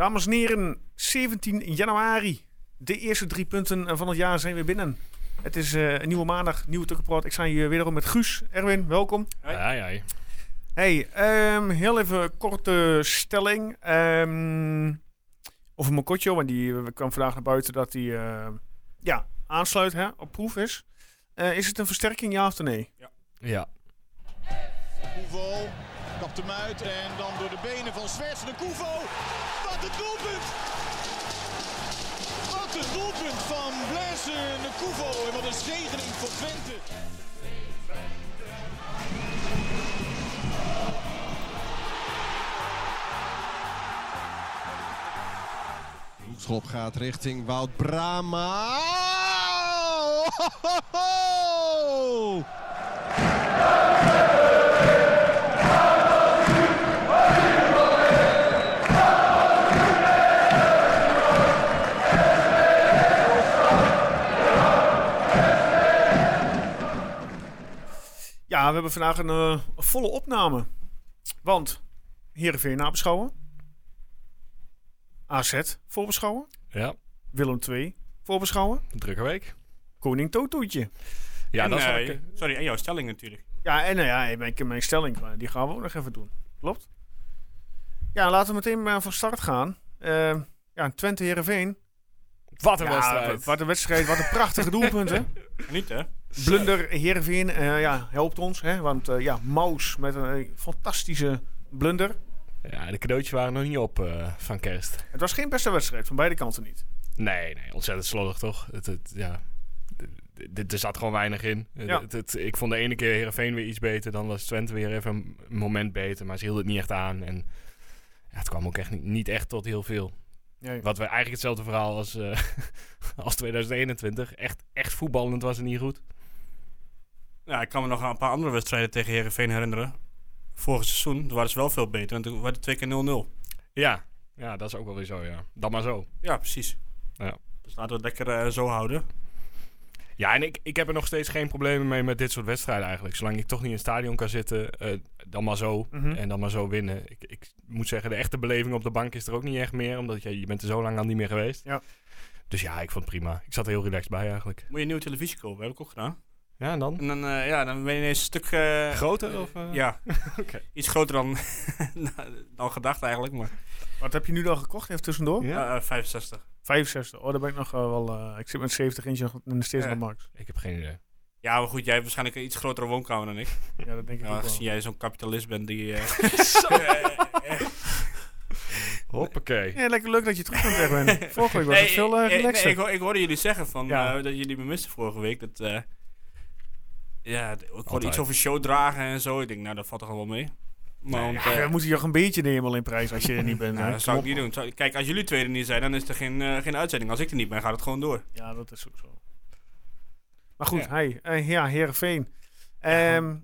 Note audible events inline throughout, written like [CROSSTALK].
Dames en heren, 17 januari. De eerste drie punten van het jaar zijn weer binnen. Het is eh, een nieuwe maandag, nieuwe Tukkenpraat. Ik sta hier wederom met Guus. Erwin, welkom. Ja, ja. Hey, ehm, heel even korte stelling. Ehm over Mokotjo, want die eh, kwam vandaag naar buiten dat hij eh, ja, aansluit, hè, op proef is. Eh, is het een versterking, ja of nee? Ja. Koevo kapt hem uit en dan door de benen van Zwerts de Koevo. Wat een doelpunt! Wat een doelpunt van Blaise de Koevo en wat een zegening voor Twente. Schop gaat richting Wout Brama. Oh, ho, ho, ho! We hebben vandaag een, eh, een volle opname. Want Heerenveen nabeschouwen. AZ voorbeschouwen. Ja, Willem II voorbeschouwen. een drukke week. Koning Totoetje. Ja, en, dat is eh, wel een- Sorry, en jouw stelling natuurlijk. Ja, en nou ja, mijn, mijn stelling, die gaan we ook nog even doen. Klopt? Ja, laten we meteen maar van start gaan. Eh, ja, Twente Heerenveen. Wat een Ja, wedstrijd. Wat een wedstrijd, wat een prachtige doelpunten. [LAUGHS] Niet hè? Blunder Heerenveen, eh ja, helpt ons. Hè, want eh, ja, Maus met een eh, fantastische blunder. Ja, de cadeautjes waren nog niet op van kerst. Het was geen beste wedstrijd, van beide kanten niet. Nee, nee, ontzettend slordig toch? Het, het, ja. Er zat gewoon weinig in. Ja. Het, het- ik vond de ene keer Heerenveen weer iets beter. Dan was Twente weer even een moment beter. Maar ze hielden het niet echt aan. En ja, het kwam ook echt niet, niet echt tot heel veel. Nee. Wat we eigenlijk hetzelfde verhaal als, [LAUGHS] als 2021. Echt, echt voetballend was het niet goed. Ja, ik kan me nog een paar andere wedstrijden tegen Herenveen herinneren. Vorig seizoen, toen waren ze wel veel beter. En toen werd het twee keer 0-0. Ja. ja, dat is ook wel weer zo, ja. Dan maar zo. Ja, precies. Ja. Dus laten we het lekker eh, zo houden. Ja, en ik, ik heb er nog steeds geen problemen mee met dit soort wedstrijden eigenlijk. Zolang ik toch niet in het stadion kan zitten, eh, dan maar zo. Mhm. En dan maar zo winnen. Ik, ik moet zeggen, de echte beleving op de bank is er ook niet echt meer. Omdat je, je bent er zo lang al niet meer geweest. Ja. Dus ja, ik vond het prima. Ik zat er heel relaxed bij eigenlijk. Moet je een nieuwe televisie kopen, heb ik ook gedaan. Ja, en dan? En dan, eh, ja, dan ben je ineens een stuk... eh, Groter? Of, eh? Ja, [LAUGHS] Oké. iets groter dan, [LAUGHS] dan gedacht eigenlijk. Maar Wat heb je nu dan gekocht, even tussendoor? Ja? eh, eh, 65. 65. Oh, daar ben ik nog wel... eh, ik zit met 70 inch nog in de steeds Ja. aan de max. Ik heb geen idee. Ja, maar goed, jij hebt waarschijnlijk een iets grotere woonkamer dan ik. [LAUGHS] Ja, dat denk ik ook wel. gezien jij zo'n kapitalist bent die... eh, Hoppakee. Ja, lekker leuk dat je terug bent, Erwin. Vorige week was Nee, het veel eh, nee, relaxer. ik, ho- ik hoorde jullie zeggen van, Ja. eh, dat jullie me misten vorige week. Dat, eh, ja, ik hoorde iets over show dragen en zo. Ik denk, nou, dat valt toch wel mee. Maar Nee, want, Ja, eh, we moeten je toch een beetje de hemel in prijs als je er niet bent. hè? dat zou ik niet doen. Zou- Kijk, als jullie twee er niet zijn, dan is er geen, eh, geen uitzending. Als ik er niet ben, gaat het gewoon door. Ja, dat is ook zo. Maar goed, Ja. hey, eh, ja, Heerenveen. Ehm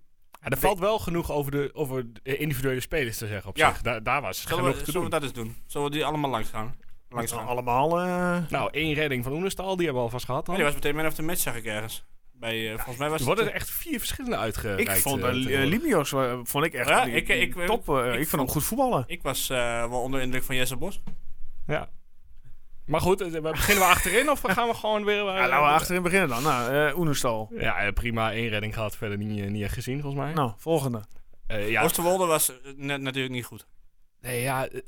Ja, er valt wel genoeg over de, over de individuele spelers te zeggen op Ja. zich. Daar, daar was Zullen genoeg we, te zullen doen. we dat eens doen? Zullen we die allemaal langs gaan? Langs gaan. allemaal... eh, Nou, één redding van Oenestal, die hebben we alvast gehad Ja, dan. die was meteen man of the match, zag ik ergens. Bij, eh, volgens mij was er het... worden er echt vier verschillende uitgereikt. ik vond eh, uh. Limios eh, vond ik echt Ja, die- ik- ik- top. eh, ik, ik vond hem goed voetballen. Ik was eh, wel onder de indruk van Jesse Bos. Ja. Maar goed, eh, we- beginnen we achterin of gaan we gewoon weer... eh, Ja, laten we achterin beginnen dan. Nou, eh Oenestal. Ja, eh, prima. één redding gehad. Verder niet, eh, niet echt gezien, volgens mij. Nou, volgende. Eh, ja, Oosterwolde was eh, net, natuurlijk niet goed. nee, ja eh,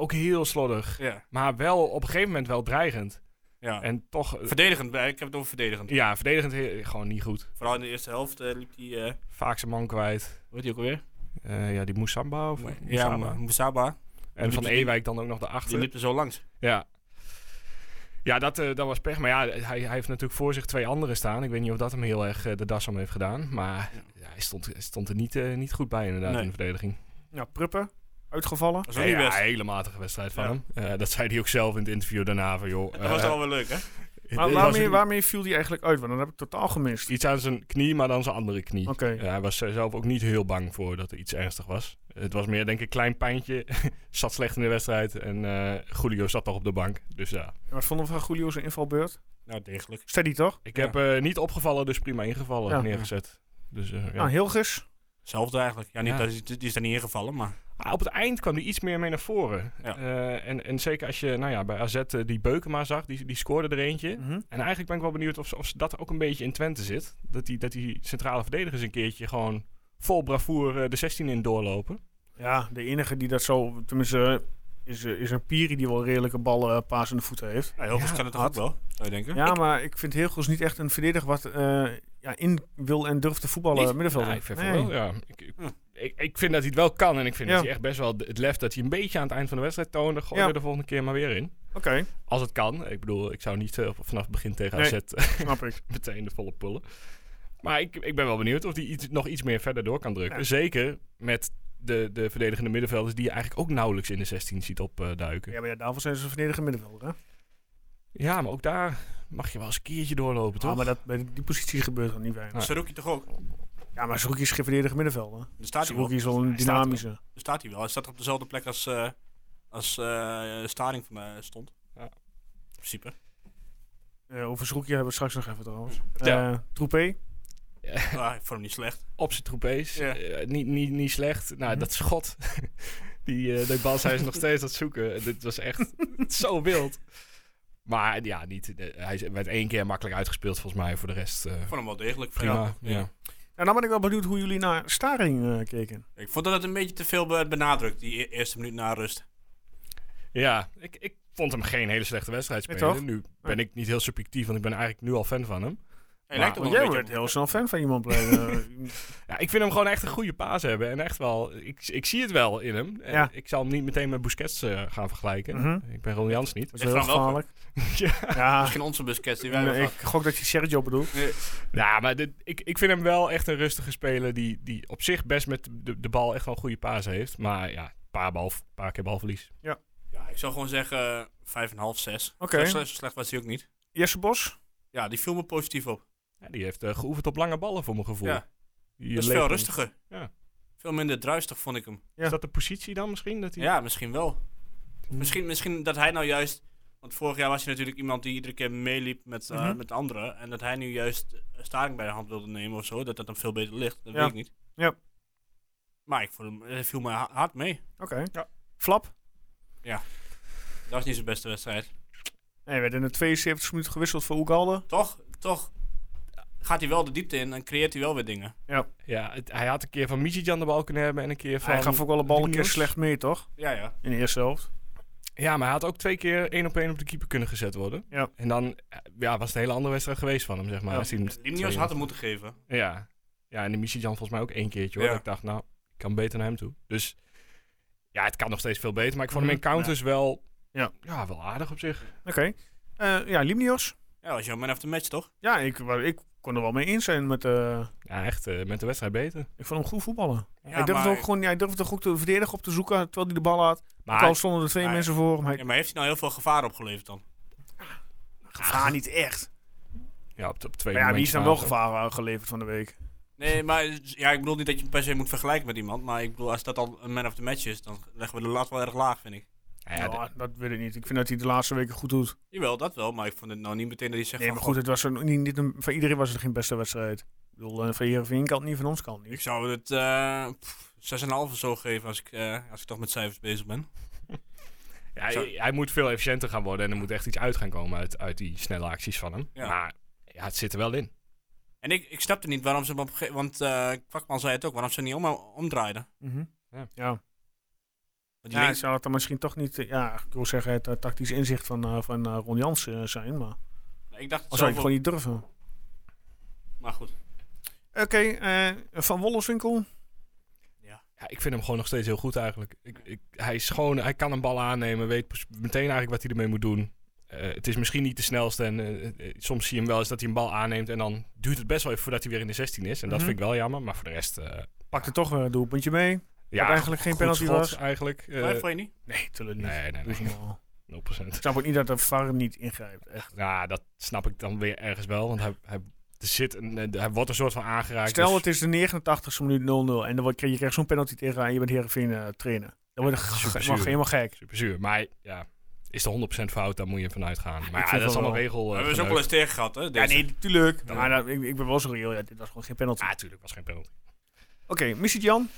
ook heel slordig. Ja. Maar wel op een gegeven moment wel dreigend. Ja. En toch... eh, Verdedigend, ik heb het over verdedigend. ja, verdedigend he- gewoon niet goed. Vooral in de eerste helft eh, liep die, eh Vaak zijn man kwijt. hoe heet die ook alweer? Eh, ja, die Moussamba of Ja, Musaba. En van die- Ewijk dan ook nog Die daarachter. liep er zo langs. Ja. Ja, dat, eh, dat was pech. Maar ja, hij, hij heeft natuurlijk voor zich twee anderen staan. Ik weet niet of dat hem heel erg de das om heeft gedaan. Maar ja, hij, stond, hij stond er niet, eh, niet goed bij inderdaad Nee. in de verdediging. Ja, Pruppen. Uitgevallen. Dat was ook Ja, niet ja, best. hele matige wedstrijd van Ja. hem. Eh, dat zei hij ook zelf in het interview daarna. Van, joh, Dat eh, was wel weer leuk, hè? [LAUGHS] Maar waarmee, viel die eigenlijk uit? Want dat heb ik totaal gemist. Iets aan zijn knie, maar dan zijn andere knie. Oké. Ja, hij was zelf ook niet heel bang voor dat er iets ernstig was. Het was meer, denk ik, een klein pijntje. [LAUGHS] zat slecht in de wedstrijd. En eh Julio zat toch op de bank. Dus ja. En Wat vonden we van Julio's invalbeurt? Nou, degelijk. Steady toch? Ik Ja. heb eh, niet opgevallen, dus prima ingevallen Ja. neergezet. Dus eh, ja. Nou, Hilgers. Hetzelfde eigenlijk. Ja, niet, Ja. dat is, die is er niet ingevallen, maar... Ah, op het eind kwam hij iets meer mee naar voren. Ja. Eh, en, en zeker als je nou ja, bij AZ eh, die Beukema zag, die, die scoorde er eentje. Mhm. En eigenlijk ben ik wel benieuwd of, ze- of dat ook een beetje in Twente zit. Dat die, dat die centrale verdedigers een keertje gewoon vol bravoer eh, de 16 in doorlopen. Ja, de enige die dat zo, tenminste, is, is een Piri die wel redelijke ballen uh, paas in de voeten heeft. Ja, heel veel Ja, kan het ook wel, zou je denken? Ja, maar ik vind Heelgoes niet echt een verdediger wat eh, ja, in wil en durft te voetballen Niet? middenvelder. Ja, ik vind Nee. van wel, ja. Ik, ik, ik, ik vind dat hij het wel kan. En ik vind Ja. dat hij echt best wel het lef dat hij een beetje aan het eind van de wedstrijd toonde. Gooi Ja. er de volgende keer maar weer in. Oké, Als het kan. Ik bedoel, ik zou niet eh, vanaf het begin tegen Nee. AZ [LAUGHS] snap ik. [LAUGHS] meteen de volle pullen. Maar ik, ik ben wel benieuwd of hij iets, nog iets meer verder door kan drukken. Ja. Zeker met de, de verdedigende middenvelders die je eigenlijk ook nauwelijks in de 16 ziet opduiken. Ja, maar ja, daarvoor zijn ze een verdediger middenvelder. Hè? Ja, maar ook daar mag je wel eens een keertje doorlopen, toch? Ja, maar dat, bij die positie gebeurt er niet weinig. Ja. Saruki toch ook? Ja, maar Zerouki is geen verdediger middenvelder. Daar staat hij wel. Zerouki is wel een er dynamische. Daar staat hij wel. Hij staat op dezelfde plek als, eh als eh Staring voor mij stond. Ja. In principe. Eh, over hebben we straks nog even trouwens. Ja. Eh, Troepé. Ah, ik vond hem niet slecht. op zijn troepees. Ja. Niet, niet, niet slecht. Nou, Mhm. dat schot. [LAUGHS] die, eh die bal zijn ze nog steeds aan het zoeken. Dit was echt [LAUGHS] zo wild. Maar ja, niet, eh, hij werd één keer makkelijk uitgespeeld volgens mij. Voor de rest eh, Ik vond hem wel degelijk. prima. Ja. Ja. En dan ben ik wel benieuwd hoe jullie naar Staring eh, keken. Ik vond dat het een beetje te veel werd benadrukt, die e- eerste minuut na rust. Ja, ik, ik vond hem geen hele slechte wedstrijd spelen. nu ben ik niet heel subjectief, want ik ben eigenlijk nu al fan van hem. Hij Maar- lijkt ook Want jij beetje... heel snel fan van iemand. [LAUGHS] [LAUGHS] Ja, ik vind hem gewoon echt een goede paas hebben. En echt wel, ik, ik zie het wel in hem. En Ja. Ik zal hem niet meteen met Busquets eh, gaan vergelijken. Mhm. Ik ben Ron Jans niet. dat is eraan gevaarlijk. [LAUGHS] ja. Ja, Misschien onze Busquets die wij nee, ik gok dat je Sergio bedoelt. Ja, maar dit, ik, ik vind hem wel echt een rustige speler die, die op zich best met de, de bal echt wel een goede paas heeft. Maar ja, een paar, bal, paar keer balverlies. Ja, ik zou gewoon zeggen 5,5, 6. Oké. Zo, slecht was hij ook niet. Jesse Bos. Ja, die viel me positief op. Ja, die heeft eh, geoefend op lange ballen voor mijn gevoel. Ja. Die Dat is leek veel rustiger. Ja. Veel minder druistig vond ik hem. Ja. Is dat de positie dan misschien? Dat hij... Ja, misschien wel. Misschien, misschien dat hij nou juist... Want vorig jaar was hij natuurlijk iemand die iedere keer meeliep met, eh, Mhm. met anderen. En dat hij nu juist eh, Staring bij de hand wilde nemen of zo. Dat dat dan veel beter ligt. Dat Ja. weet ik niet. Ja. Maar ik vond hem, hij viel me ha- hard mee. Oké. Ja. Flap. Dat was niet zijn beste wedstrijd. Hij werd in de 72 minuten gewisseld voor Oegalde. Toch, toch gaat hij wel de diepte in en creëert hij wel weer dingen. Ja, het- hij had een keer van Mijitjan de bal kunnen hebben en een keer van... Hij gaf ook wel een bal een keer slecht mee, toch? Ja, ja. In de eerste helft. Ja, maar hij had ook twee keer één op één op de keeper kunnen gezet worden. Ja. En dan eh, ja, was het een hele andere wedstrijd geweest van hem, zeg maar. Ja. Als hij hem Limnios had hem moeten geven. Ja. Ja, en de Mijitjan volgens mij ook één keertje hoor. Ja. Dat ik dacht, nou, ik kan beter naar hem toe. Dus ja, het kan nog steeds veel beter. Maar ik vond hem in Mhm. counters wel, Ja. ja, wel aardig op zich. Oké. Eh, ja, Limnios. Ja, was jouw man of the match, toch? Ja, ik, ik kon er wel mee eens zijn met... eh, Ja, echt eh, met de wedstrijd beter. ik vond hem goed voetballen. Ja, hij, durfde maar- ook gewoon, ja, hij durfde toch ook de verdediger op te zoeken terwijl hij de bal had. Maar Ook al stonden er twee maar- mensen voor hem. Hij Ja, maar heeft hij nou heel veel gevaar opgeleverd dan? gevaar niet echt. ja, op, op twee Maar ja, wie is dan wel gevaar eh, geleverd van de week? Nee, maar ja, ik bedoel niet dat je hem per se moet vergelijken met iemand. Maar ik bedoel, als dat al een man of the match is, dan leggen we de lat wel erg laag, vind ik. Ja, dat weet ik niet. Ik vind dat hij de laatste weken goed doet. Jawel, dat wel. Maar ik vond het nou niet meteen dat hij zegt Nee, van... maar goed, het was een, niet, niet een, van iedereen was het geen beste wedstrijd. Ik bedoel, eh, van Heerenveen kant niet, van ons kant "Goh, ik niet. zou het eh, pff, 6,5 of zo geven als ik, eh, als ik toch met cijfers bezig ben. [LAUGHS] Ja, hij, hij moet veel efficiënter gaan worden en er moet echt iets uit gaan komen uit, uit die snelle acties van hem. Ja. Maar ja, het zit er wel in. En ik, ik snapte niet waarom ze hem op een gegeven Want eh Kwakman zei het ook, waarom ze niet om, omdraaiden. Mhm. Ja. Ja. Want die Ja, links- zou het dan misschien toch niet, ja, ik wil zeggen, het tactisch inzicht van, eh, van eh, Ron Jans eh, zijn, maar... ik dacht het Of zou het gewoon niet durven? Maar goed. Oké, eh, Van Wolleswinkel. Ja, ik vind hem gewoon nog steeds heel goed eigenlijk. Ik, ik, hij is gewoon, hij kan een bal aannemen, weet meteen eigenlijk wat hij ermee moet doen. Eh, het is misschien niet de snelste en soms zie je hem wel eens dat hij een bal aanneemt en dan duurt het best wel even voordat hij weer in de 16 is. En dat Mhm. vind ik wel jammer, maar voor de rest, eh, Pakte toch weer een doelpuntje mee. Ja, eigenlijk geen penalty schot was. Eigenlijk, eh, Twijfel je niet? Nee, tuurlijk niet. nee, nee, nee, maar. 0%. Ik snap ook niet dat de VAR niet ingrijpt, echt. Ja, dat snap ik dan weer ergens wel, want hij, hij, er zit een, eh, hij wordt een soort van aangeraakt. Stel, dus- het is de 89ste minuut 0-0 en dan wordt- je krijgt zo'n penalty tegen en je bent Heerenveen eh trainer. Dan word je super ge- zuur. mag helemaal gek. Super zuur. Maar ja, is de 100% fout, dan moet je vanuit gaan. Maar ja, dat is allemaal wel. regel. We hebben ze ook wel eens tegen gehad, hè? Ja, Deze. nee, tuurlijk. Ja. Maar ik, ik ben wel zo reëel, ja, dit was gewoon geen penalty. Ja, natuurlijk was geen penalty. Oké, Missie Jan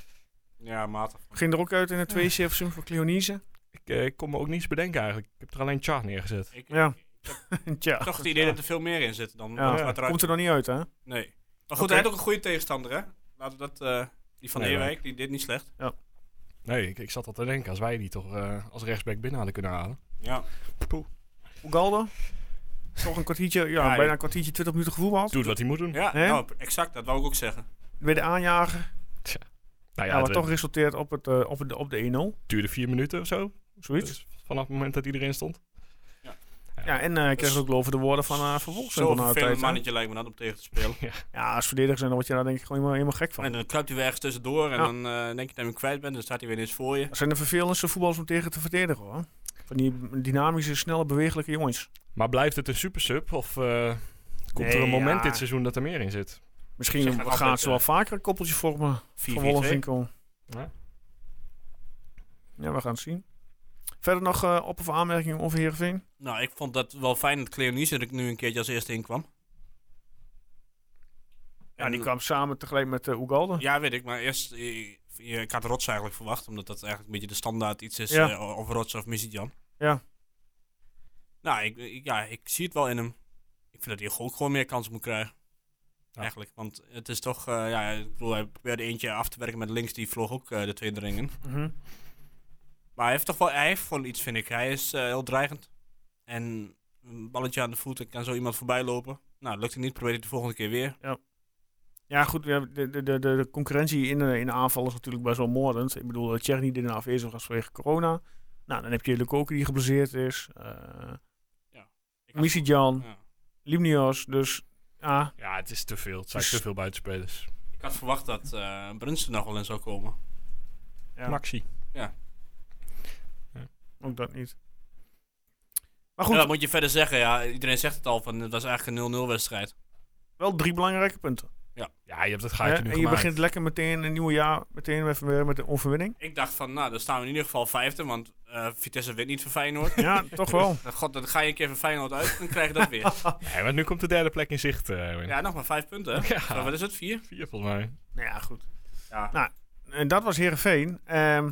Ja, matig. ging er ook uit in het 72 voor Cleonise. Ik, eh, ik kon me ook niets bedenken eigenlijk. Ik heb er alleen Char neergezet. Ik Ja. Tja, heb [LAUGHS] toch het idee dat er veel meer in zit dan ja, wat eruit komt er nog niet uit, hè? Nee. Maar goed, hij had ook een goede tegenstander, hè? Laten we dat... eh, die van Nee, Eerwijk, die deed niet slecht. Nee, ik, ik zat al te denken, als wij die toch eh, als rechtsback binnen hadden kunnen halen. Ja. Ugalde. Toch een kwartiertje, ja, Ja, bijna ja. een kwartiertje, 20 minuten gevoetbald. Doet wat hij moet doen. Ja, nou, exact. Dat wou ik ook zeggen. Bij de aanjager. Nou Ja, ja, wat toch resulteert op, het, eh, op, het, op de 1-0. duurde vier minuten of zo. Zoiets. Dus vanaf het moment dat erin stond. Ja, en eh ik kreeg ook over de woorden van uh, vervolgens. Zo'n vervelend mannetje lijkt me dat om tegen te spelen. [LAUGHS] Ja, als verdediger zijn, dan word je daar denk ik gewoon helemaal, helemaal gek van. En dan kruipt hij weer ergens tussendoor en Ja. dan eh, denk je dat je hem kwijt bent. Dan staat hij weer eens voor je. Dat zijn de vervelendste voetballers om tegen te verdedigen hoor. Van die dynamische, snelle, bewegelijke jongens. Maar blijft het een super sub? Of eh, komt er een moment ja. dit seizoen dat er meer in zit? Misschien Zeg, gaan altijd, ze wel eh, vaker een koppeltje vormen 4 van Wolfswinkel. Ja. Ja, we gaan het zien. Verder nog eh, op- of aanmerkingen over Heerenveen? Nou, ik vond dat wel fijn dat Cleonice er nu een keertje als eerste in kwam. Ja, En- die kwam samen tegelijk met uh, Ugalde. Ja, weet ik. Maar eerst, eh, ik had Rots eigenlijk verwacht. Omdat dat eigenlijk een beetje de standaard iets is. Ja. of Rots of Missidjan. Ja. Nou, ik, ik- ja, ik zie het wel in hem. Ik vind dat hij ook gewoon meer kansen moet krijgen. Eigenlijk. Want het is toch, eh, ja, ik bedoel, hij probeerde eentje af te werken met links. Die vloog ook eh, de tweede ring in. Mhm. Maar hij heeft toch wel, hij heeft gewoon iets, vind ik. Hij is eh, heel dreigend. En een balletje aan de voet, en kan zo iemand voorbij lopen. Nou, lukt het niet, probeer het de volgende keer weer. Ja, goed. ja, De, de, de, de concurrentie in de, in de aanval is natuurlijk best wel moordend. Ik bedoel, dat Tjerni dit afwezig was vanwege corona. Nou, dan heb je Lukoki die geblesseerd is. Ik Missidjan, ja. Limnios. Dus ja, Ja, het is te veel. Het zijn Dus- te veel buitenspelers. Ik had verwacht dat eh Brunsten nog wel in zou komen. ja Maxi. ook dat niet. Maar Ja, goed, wat moet je verder zeggen? Ja, iedereen zegt het al, van, het was eigenlijk een 0-0 wedstrijd. wel drie belangrijke punten. Ja, je hebt het Hè? gaatje nu En je gemaakt. begint lekker meteen een nieuw jaar meteen even weer met de overwinning. Ik dacht van, nou, dan staan we in ieder geval vijfde, want eh, Vitesse wint niet van Feyenoord. Ja, toch wel. Dan, [LAUGHS] God, dan ga je een keer van Feyenoord uit, dan krijg je dat weer. [LAUGHS] Ja, maar nu komt de derde plek in zicht. eh, Erwin. Ja, nog maar vijf punten, hè? [LAUGHS] Ja. Zo, Wat is het, vier? Vier volgens mij. Nou ja, goed. Ja. Nou, en dat was Heerenveen. Ehm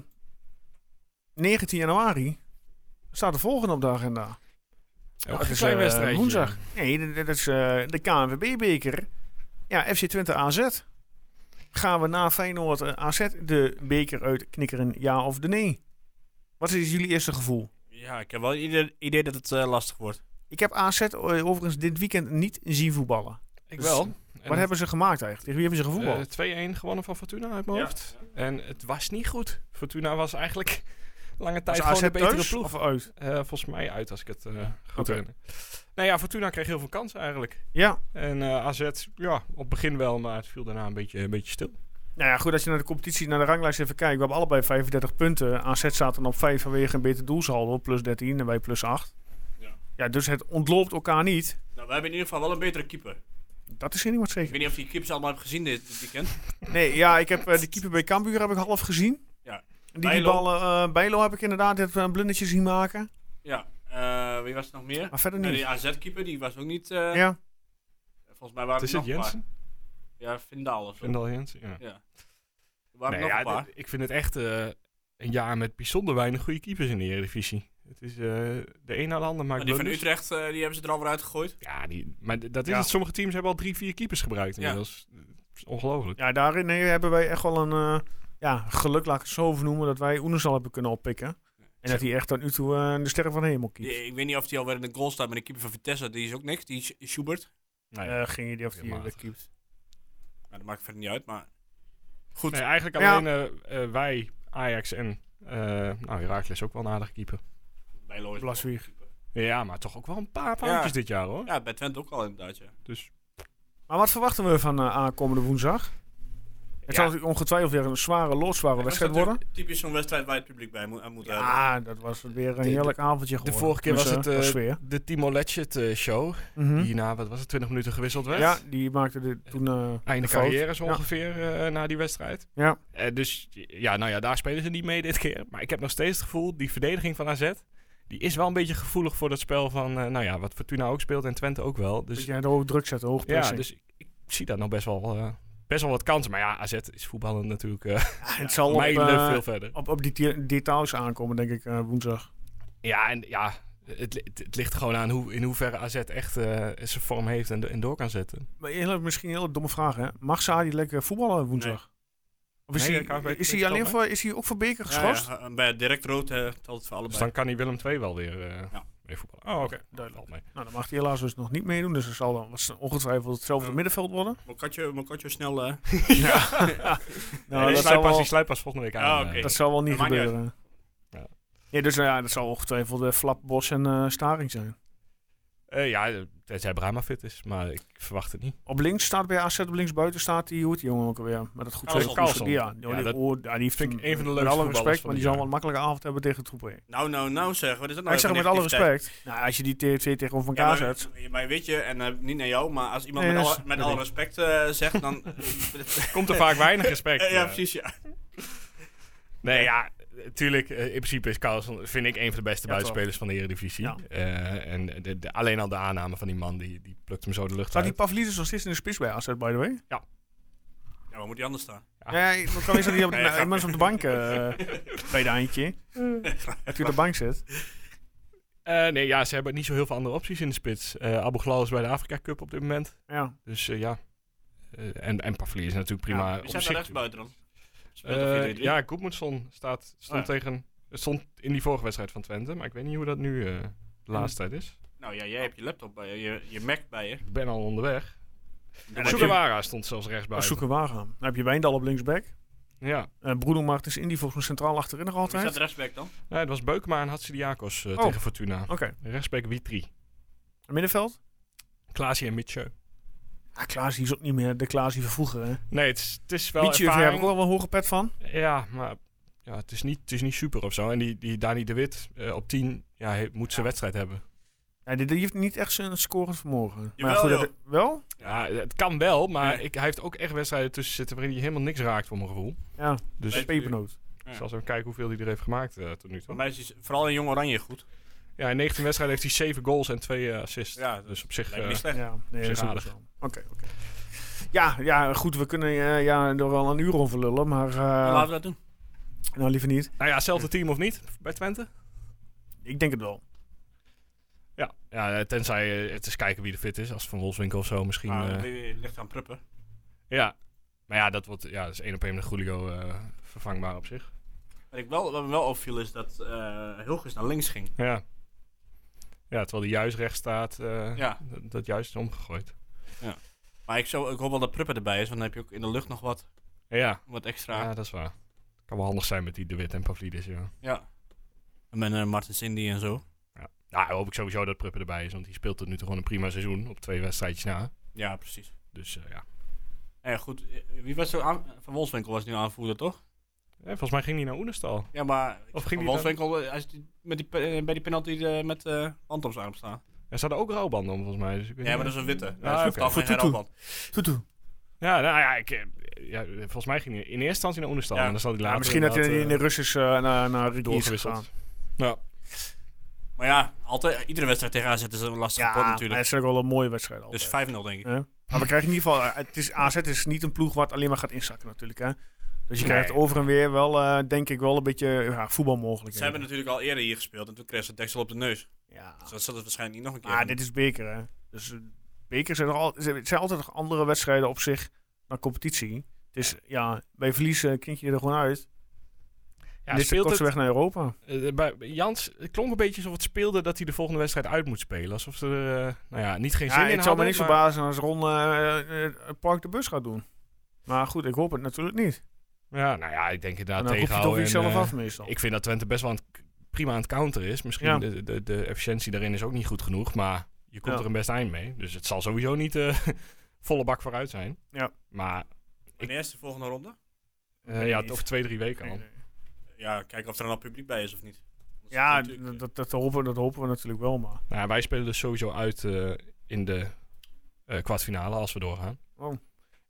19 januari staat de volgende op de agenda. Ook Dat een is, klein eh, wedstrijdje. woensdag. Nee, dit, dit is eh, de KNVB-beker. Ja, FC Twente AZ. Gaan we na Feyenoord eh, AZ de beker uitknikkeren, ja of de nee? Wat is jullie eerste gevoel? Ja, ik heb wel ieder idee dat het eh, lastig wordt. Ik heb AZ eh, overigens dit weekend niet zien voetballen. Ik Dus wel. Wat En, hebben ze gemaakt eigenlijk? Tegen wie hebben ze gevoetbald? eh, 2-1 gewonnen van Fortuna uit mijn Ja. hoofd. En het was niet goed. Fortuna was eigenlijk lange tijd Was gewoon AZ een betere thuis ploeg. of uit? Eh, volgens mij uit, als ik het eh, goed herinner. Nou ja, Fortuna kreeg heel veel kansen eigenlijk. Ja. En eh, AZ, ja, op het begin wel, maar het viel daarna een beetje, een beetje stil. Nou ja, goed, als je naar de competitie, naar de ranglijst even kijkt. We hebben allebei 35 punten. AZ staat dan op 5 vanwege een beter doelsaldo, plus 13 en wij plus 8. Ja. Ja, dus het ontloopt elkaar niet. Nou, we hebben in ieder geval wel een betere keeper. Dat is hier niet wat Ik zeker. weet niet of je die keepers allemaal hebt gezien dit, dit weekend. Nee, ja, ik heb de keeper bij Cambuur heb ik half gezien. Ja. Die, die Bijlo. ballen, eh Bijlo heb ik inderdaad dit een blundertje zien maken. Ja, eh, wie was er nog meer? Maar verder niet. die AZ-keeper, die was ook niet... eh, Ja, Volgens mij waren is er het nog paar. Jensen? Ja, Vindal of zo. Vendel Jensen, ja. Ja. Er waren Nee, nog ja, een paar. ik vind het echt eh, een jaar met bijzonder weinig goede keepers in de Eredivisie. Het is eh, de een na de ander maakt Maar die van. Utrecht, eh, die hebben ze er al weer uitgegooid. Ja, die, maar dat is Ja. het. Sommige teams hebben al drie, vier keepers gebruikt Ja. inmiddels. Dat is ongelooflijk. ja daarin nee, hebben wij echt wel een eh, ja, geluk, laat ik het zo vernoemen, dat wij Oenesal hebben kunnen oppikken. En dat hij echt tot nu toe eh, de sterren van de hemel kiest. Ik weet niet of die alweer in de goal staat met de keeper van Vitesse. Die is ook niks, die is Schubert. Nee, Eh, geen idee of hij dat niet. keept. Nou, dat maakt verder niet uit, maar... Goed. nee, eigenlijk Ja. alleen eh, eh, wij, Ajax en uh, nou, Herakles ook wel een aardige keeper. Bij Lois. Blaswieg. Ja, maar toch ook wel een paar foutjes dit jaar hoor. Ja, bij Twente ook al inderdaad, ja. Dus Maar wat verwachten we van eh, aankomende woensdag? Het Ja. zal ongetwijfeld weer een zware, loodzware wedstrijd Was worden. Typisch zo'n wedstrijd waar je het publiek bij moet, aan moet hebben. Ja, dat was weer een De- heerlijk avondje de geworden. vorige keer was het Dus, eh, eh, sfeer. de Timo Letchert eh, show. Mhm. Die na, wat was het, 20 minuten gewisseld werd. Ja, die maakte de, toen eh Einde de carrière zo Ja. ongeveer eh, na die wedstrijd. Ja. Eh, dus ja, nou ja, daar spelen ze niet mee dit keer. Maar ik heb nog steeds het gevoel, die verdediging van AZ... die is wel een beetje gevoelig voor dat spel van... eh, nou ja, wat Fortuna ook speelt en Twente ook wel. Dat Dus jij er hoog druk zetten, hoog ja, pressen. dus ik, ik zie dat nog best wel, eh, best wel wat kansen. Maar ja, AZ is voetballen natuurlijk uh, Ja, het zal [LAUGHS] mijlen eh, veel verder. op, op die de- details aankomen, denk ik, eh, woensdag. Ja, en ja, het, li- het, het ligt gewoon aan hoe, in hoeverre AZ echt eh, zijn vorm heeft en, en door kan zetten. Maar heel, misschien een hele domme vraag, hè? Mag Sadi lekker voetballen woensdag? Of is, Nee, hij, is, hij alleen voor, is hij ook voor Beker geschorst? ja, bij direct rood eh telt het voor Dus allebei. dan kan hij Willem II wel weer eh Ja. Mee voetballen. Oh, oké. duidelijk. Valt mee. Nou, dan mag hij helaas dus nog niet meedoen. Dus er zal dan was ongetwijfeld hetzelfde Ja. middenveld worden. Mokatje, Mokatje snel. eh [LAUGHS] [LAUGHS] Nou, Nee, dat, wel, die volgende week aan. Ah, eh. dat zal wel niet Dat maakt niet gebeuren. Ja. Ja, dus nou ja, dat zal ongetwijfeld de Flap, Bos en eh, Staring zijn. Eh, ja, tenzij Brahma fit is, maar ik verwacht het niet. Op links staat bij AZ, op links buiten staat die, hoe heet die jongen ook alweer? Met het goed Carlson. Carlson. Ja, die, Ja, dat oh, ja, die heeft vind ik een- van de met leukste alle voetballers respect, van maar die zal wel een makkelijke avond hebben tegen Troepen. nou, nou, nou zeg. Wat is dat Maar nou? ik zeg met alle respect. Nou, als je die twee twee tegenover Ja, elkaar maar, zet. maar weet je, en eh, niet naar jou, maar als iemand Nee, met, dat alle, met dat alle respect eh, zegt, dan... [LAUGHS] Komt er vaak weinig respect. [LAUGHS] ja, precies, ja. Nee, ja, natuurlijk. in principe is Carlson, vind ik, een van de beste Ja, buitenspelers van de Eredivisie. Ja. Eh, en de, de- alleen al de aanname van die man, die, die plukt hem zo de lucht Staat die uit. Pavlidis nog steeds in de spits bij AZ, by the way? Ja, waar moet hij anders staan? Ah. Ja, ja dan kan is dat hij op Nee, nou, mensen op de bank eh, bij de eindje. [LAUGHS] Dat hij op de bank zit. Eh, nee, ja, ze hebben niet zo heel veel andere opties in de spits. Eh Abu Ghlal is bij de Afrika Cup op dit moment. Ja. Dus eh, ja. Eh, en, en Pavli is natuurlijk prima. Wie op staat daar rechts buiten dan? Eh, of 4-3-3? ja, Goedmundsson staat, stond, Oh tegen, stond in die vorige wedstrijd van Twente. Maar ik weet niet hoe dat nu eh, de laatste tijd is. Nou ja, jij hebt je laptop bij je, je, je Mac bij je. Ik ben al onderweg. Sugawara stond zelfs rechts Dat buiten. zoeken wagen. Dan heb je Wijndal op linksback. Ja. Uh, Bruno Martens Indy volgens mij centraal achterin nog altijd. staat rechtsback dan? Nee, het was Beukema en Hatsidiakos Oh. tegen Fortuna. Oké. Rechtsback Witri. Middenveld? Klaasie en Mitchell. Ah, Klaas is ook niet meer de Klaas die van vroeger. Hè? Nee, het is, het is wel Mietje, daar heb ervaring. ik ook wel een hoge pet van. Ja, maar ja, het, is niet, het is niet super of zo. En die, die Dani de Wit eh, op 10 ja, hij moet zijn wedstrijd hebben. Ja, die, die heeft niet echt zijn scorend vermogen. maar goed, dat- wel? Ja, het kan wel, maar ik, hij heeft ook echt wedstrijden tussen zitten waarin hij helemaal niks raakt voor mijn gevoel. Ja, Dus ik pepernoot. Ja. zal eens even kijken hoeveel hij er heeft gemaakt eh, tot nu Voor toe. mij is hij vooral in Jong Oranje goed. Ja, in 19 wedstrijden heeft hij 7 goals en 2 eh, assists. Ja, dus op zich... Lijkt eh, niet slecht. Ja, nee. Oké, oké. Ja, ja, goed, we kunnen eh, ja, er wel een uur over lullen, maar eh, Laten we dat doen. nou liever niet. nou ja, hetzelfde team of niet bij Twente? Ik denk het wel. Ja, ja tenzij het is kijken wie er fit is. Als Van Wolfswinkel of zo misschien. Maar het ligt aan Pruppen. ja. Maar ja, dat, wordt, ja, dat is één op één met Julio eh, vervangbaar op zich. Wat, ik wel, wat me wel opviel is dat eh Hilgers naar links ging. Ja. Ja, terwijl hij juist rechts staat, eh, Ja. dat, dat juist is omgegooid. Maar ik, zou, ik hoop wel dat Pruppen erbij is, want dan heb je ook in de lucht nog wat, Ja, wat extra. ja, dat is waar. Kan wel handig zijn met die De Wit en Pavlidis, ja. Ja. En met uh, Martin Cindy en zo. ja. Nou, hoop ik sowieso dat Pruppen erbij is, want die speelt tot nu toe gewoon een prima seizoen op twee wedstrijdjes na. Ja, precies. Dus eh, ja. En ja, goed. Wie was zo aan... Van Wolfswinkel was nu aanvoerder, toch? Ja, Volgens mij ging hij naar Oenestal. Ja, maar... Of ging die Wolfswinkel, eh, als die, met die, eh, bij die penalty eh, met eh hand op zijn arm staan. Er staat ook rouwbanden om, volgens mij. Dus ik weet Ja, maar dat is een witte. Ja, Ja, dat is Tutu. herhalband. Toetoe. Ja, nou ja, ik, eh, ja, volgens mij ging hij in eerste instantie naar Oenestal. Ja. En dan zal hij later Ja, misschien dat hij in de eh, Russische uh, naar, naar Riedel gegaan. doorgewisseld. Ja. Maar ja, altijd, iedere wedstrijd tegen AZ is een lastige pot Ja, natuurlijk. het is ook wel een mooie wedstrijd altijd. Dus 5-0 denk ik. Ja. Maar we krijgen in ieder geval... eh, Het is, AZ is niet een ploeg wat alleen maar gaat inzakken natuurlijk. Hè? Dus je Nee. krijgt over en weer wel, eh, denk ik, wel een beetje ja, voetbalmogelijkheden. Ze hebben natuurlijk al eerder hier gespeeld en toen kreeg ze het deksel op de neus. Ja. Dus dat zal het waarschijnlijk niet nog een keer Ah, doen. dit is beker, hè. Dus eh, beker zijn, er al, het zijn altijd nog andere wedstrijden op zich dan competitie. Het is, ja, bij verliezen kind je er gewoon uit. Ja, dit is de speelt kortste het, weg naar Europa. eh, bij Jans, het klonk een beetje alsof het speelde dat hij de volgende wedstrijd uit moet spelen. Alsof ze er, nou ja, niet geen zin Ja, in het zou me hadden. niet maar- verbazen als Ron eh, Park de bus gaat doen. Maar goed, ik hoop het natuurlijk niet. Ja, nou ja, ik denk En inderdaad dan roep je toch tegenhouden. en, eh, af meestal. Ik vind dat Twente best wel aan het, prima aan het counteren is. Misschien Ja. de, de, de efficiëntie daarin is ook niet goed genoeg, maar je komt Ja. er een best eind mee. Dus het zal sowieso niet eh, [LAUGHS] volle bak vooruit zijn. Ja. Maar Wanneer is de volgende ronde? eh, Weet ja, over twee, drie weken al. Ja, kijken of er dan al publiek bij is of niet. Dat is Ja, dat, dat, hopen, dat hopen we natuurlijk wel, maar... Nou, ja, wij spelen dus sowieso uit eh, in de eh, kwartfinale als we doorgaan. Oh.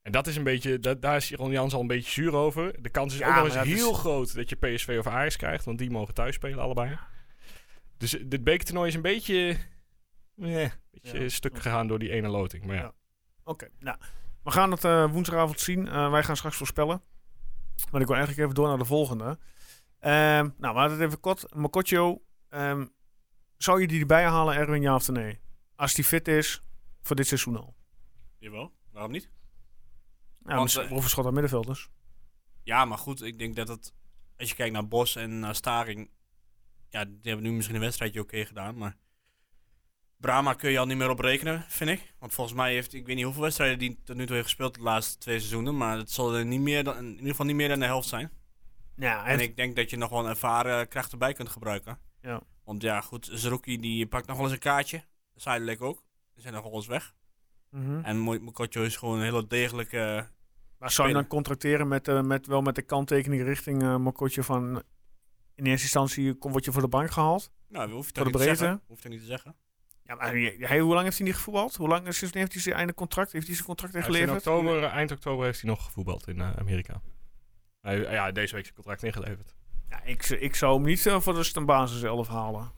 En dat is een beetje, dat, daar is Ron Jans al een beetje zuur over. De kans is Ja, ook nog eens is- heel groot dat je PSV of Ajax krijgt, want die mogen thuis spelen allebei. Dus dit bekertoernooi is een beetje, eh, een beetje Ja. stuk gegaan door die ene loting. Maar ja, Ja. Oké, nou. We gaan het eh, woensdagavond zien. Eh, wij gaan straks voorspellen. Maar ik wil eigenlijk even door naar de volgende. Ehm, nou, we hadden het even kort. Mokotjo. ehm, zou je die erbij halen, Erwin, ja of nee? Als die fit is voor dit seizoen al. Jawel, waarom niet? Ja, Want, eh, overschot aan middenvelders. Ja, maar goed, ik denk dat het... Als je kijkt naar Bos en naar Staring... Ja, die hebben nu misschien een wedstrijdje oké gedaan, maar... Brahma kun je al niet meer op rekenen, vind ik. Want volgens mij heeft... Ik weet niet hoeveel wedstrijden die tot nu toe heeft gespeeld de laatste twee seizoenen. Maar het zal er niet meer dan, in ieder geval niet meer dan de helft zijn. Ja, En ik denk dat je nog wel een ervaren kracht erbij kunt gebruiken. Ja. Want ja, goed, Zerouki die pakt nog wel eens een kaartje. Zijdelijk ook. Die zijn nog wel eens weg. Mhm. En Mo- Mokotjo is gewoon een hele degelijke... Maar zou je dan contracteren met, eh, met, wel met de kanttekening richting eh Mokotjo van... In eerste instantie kom- word je voor de bank gehaald. Nou, hoef je Voor de niet breedte? Hoeft er niet te zeggen. Ja, maar hij, hij- hoe lang heeft hij niet gevoetbald? Hoe lang sinds heeft hij zijn einde contract? Heeft hij zijn contract Hij heeft in ingeleverd? oktober, eh, eind oktober heeft hij nog gevoetbald in eh, Amerika. Hij, ja, deze week zijn contract ingeleverd. Ja, ik, ik zou hem niet eh, voor de basis zelf halen.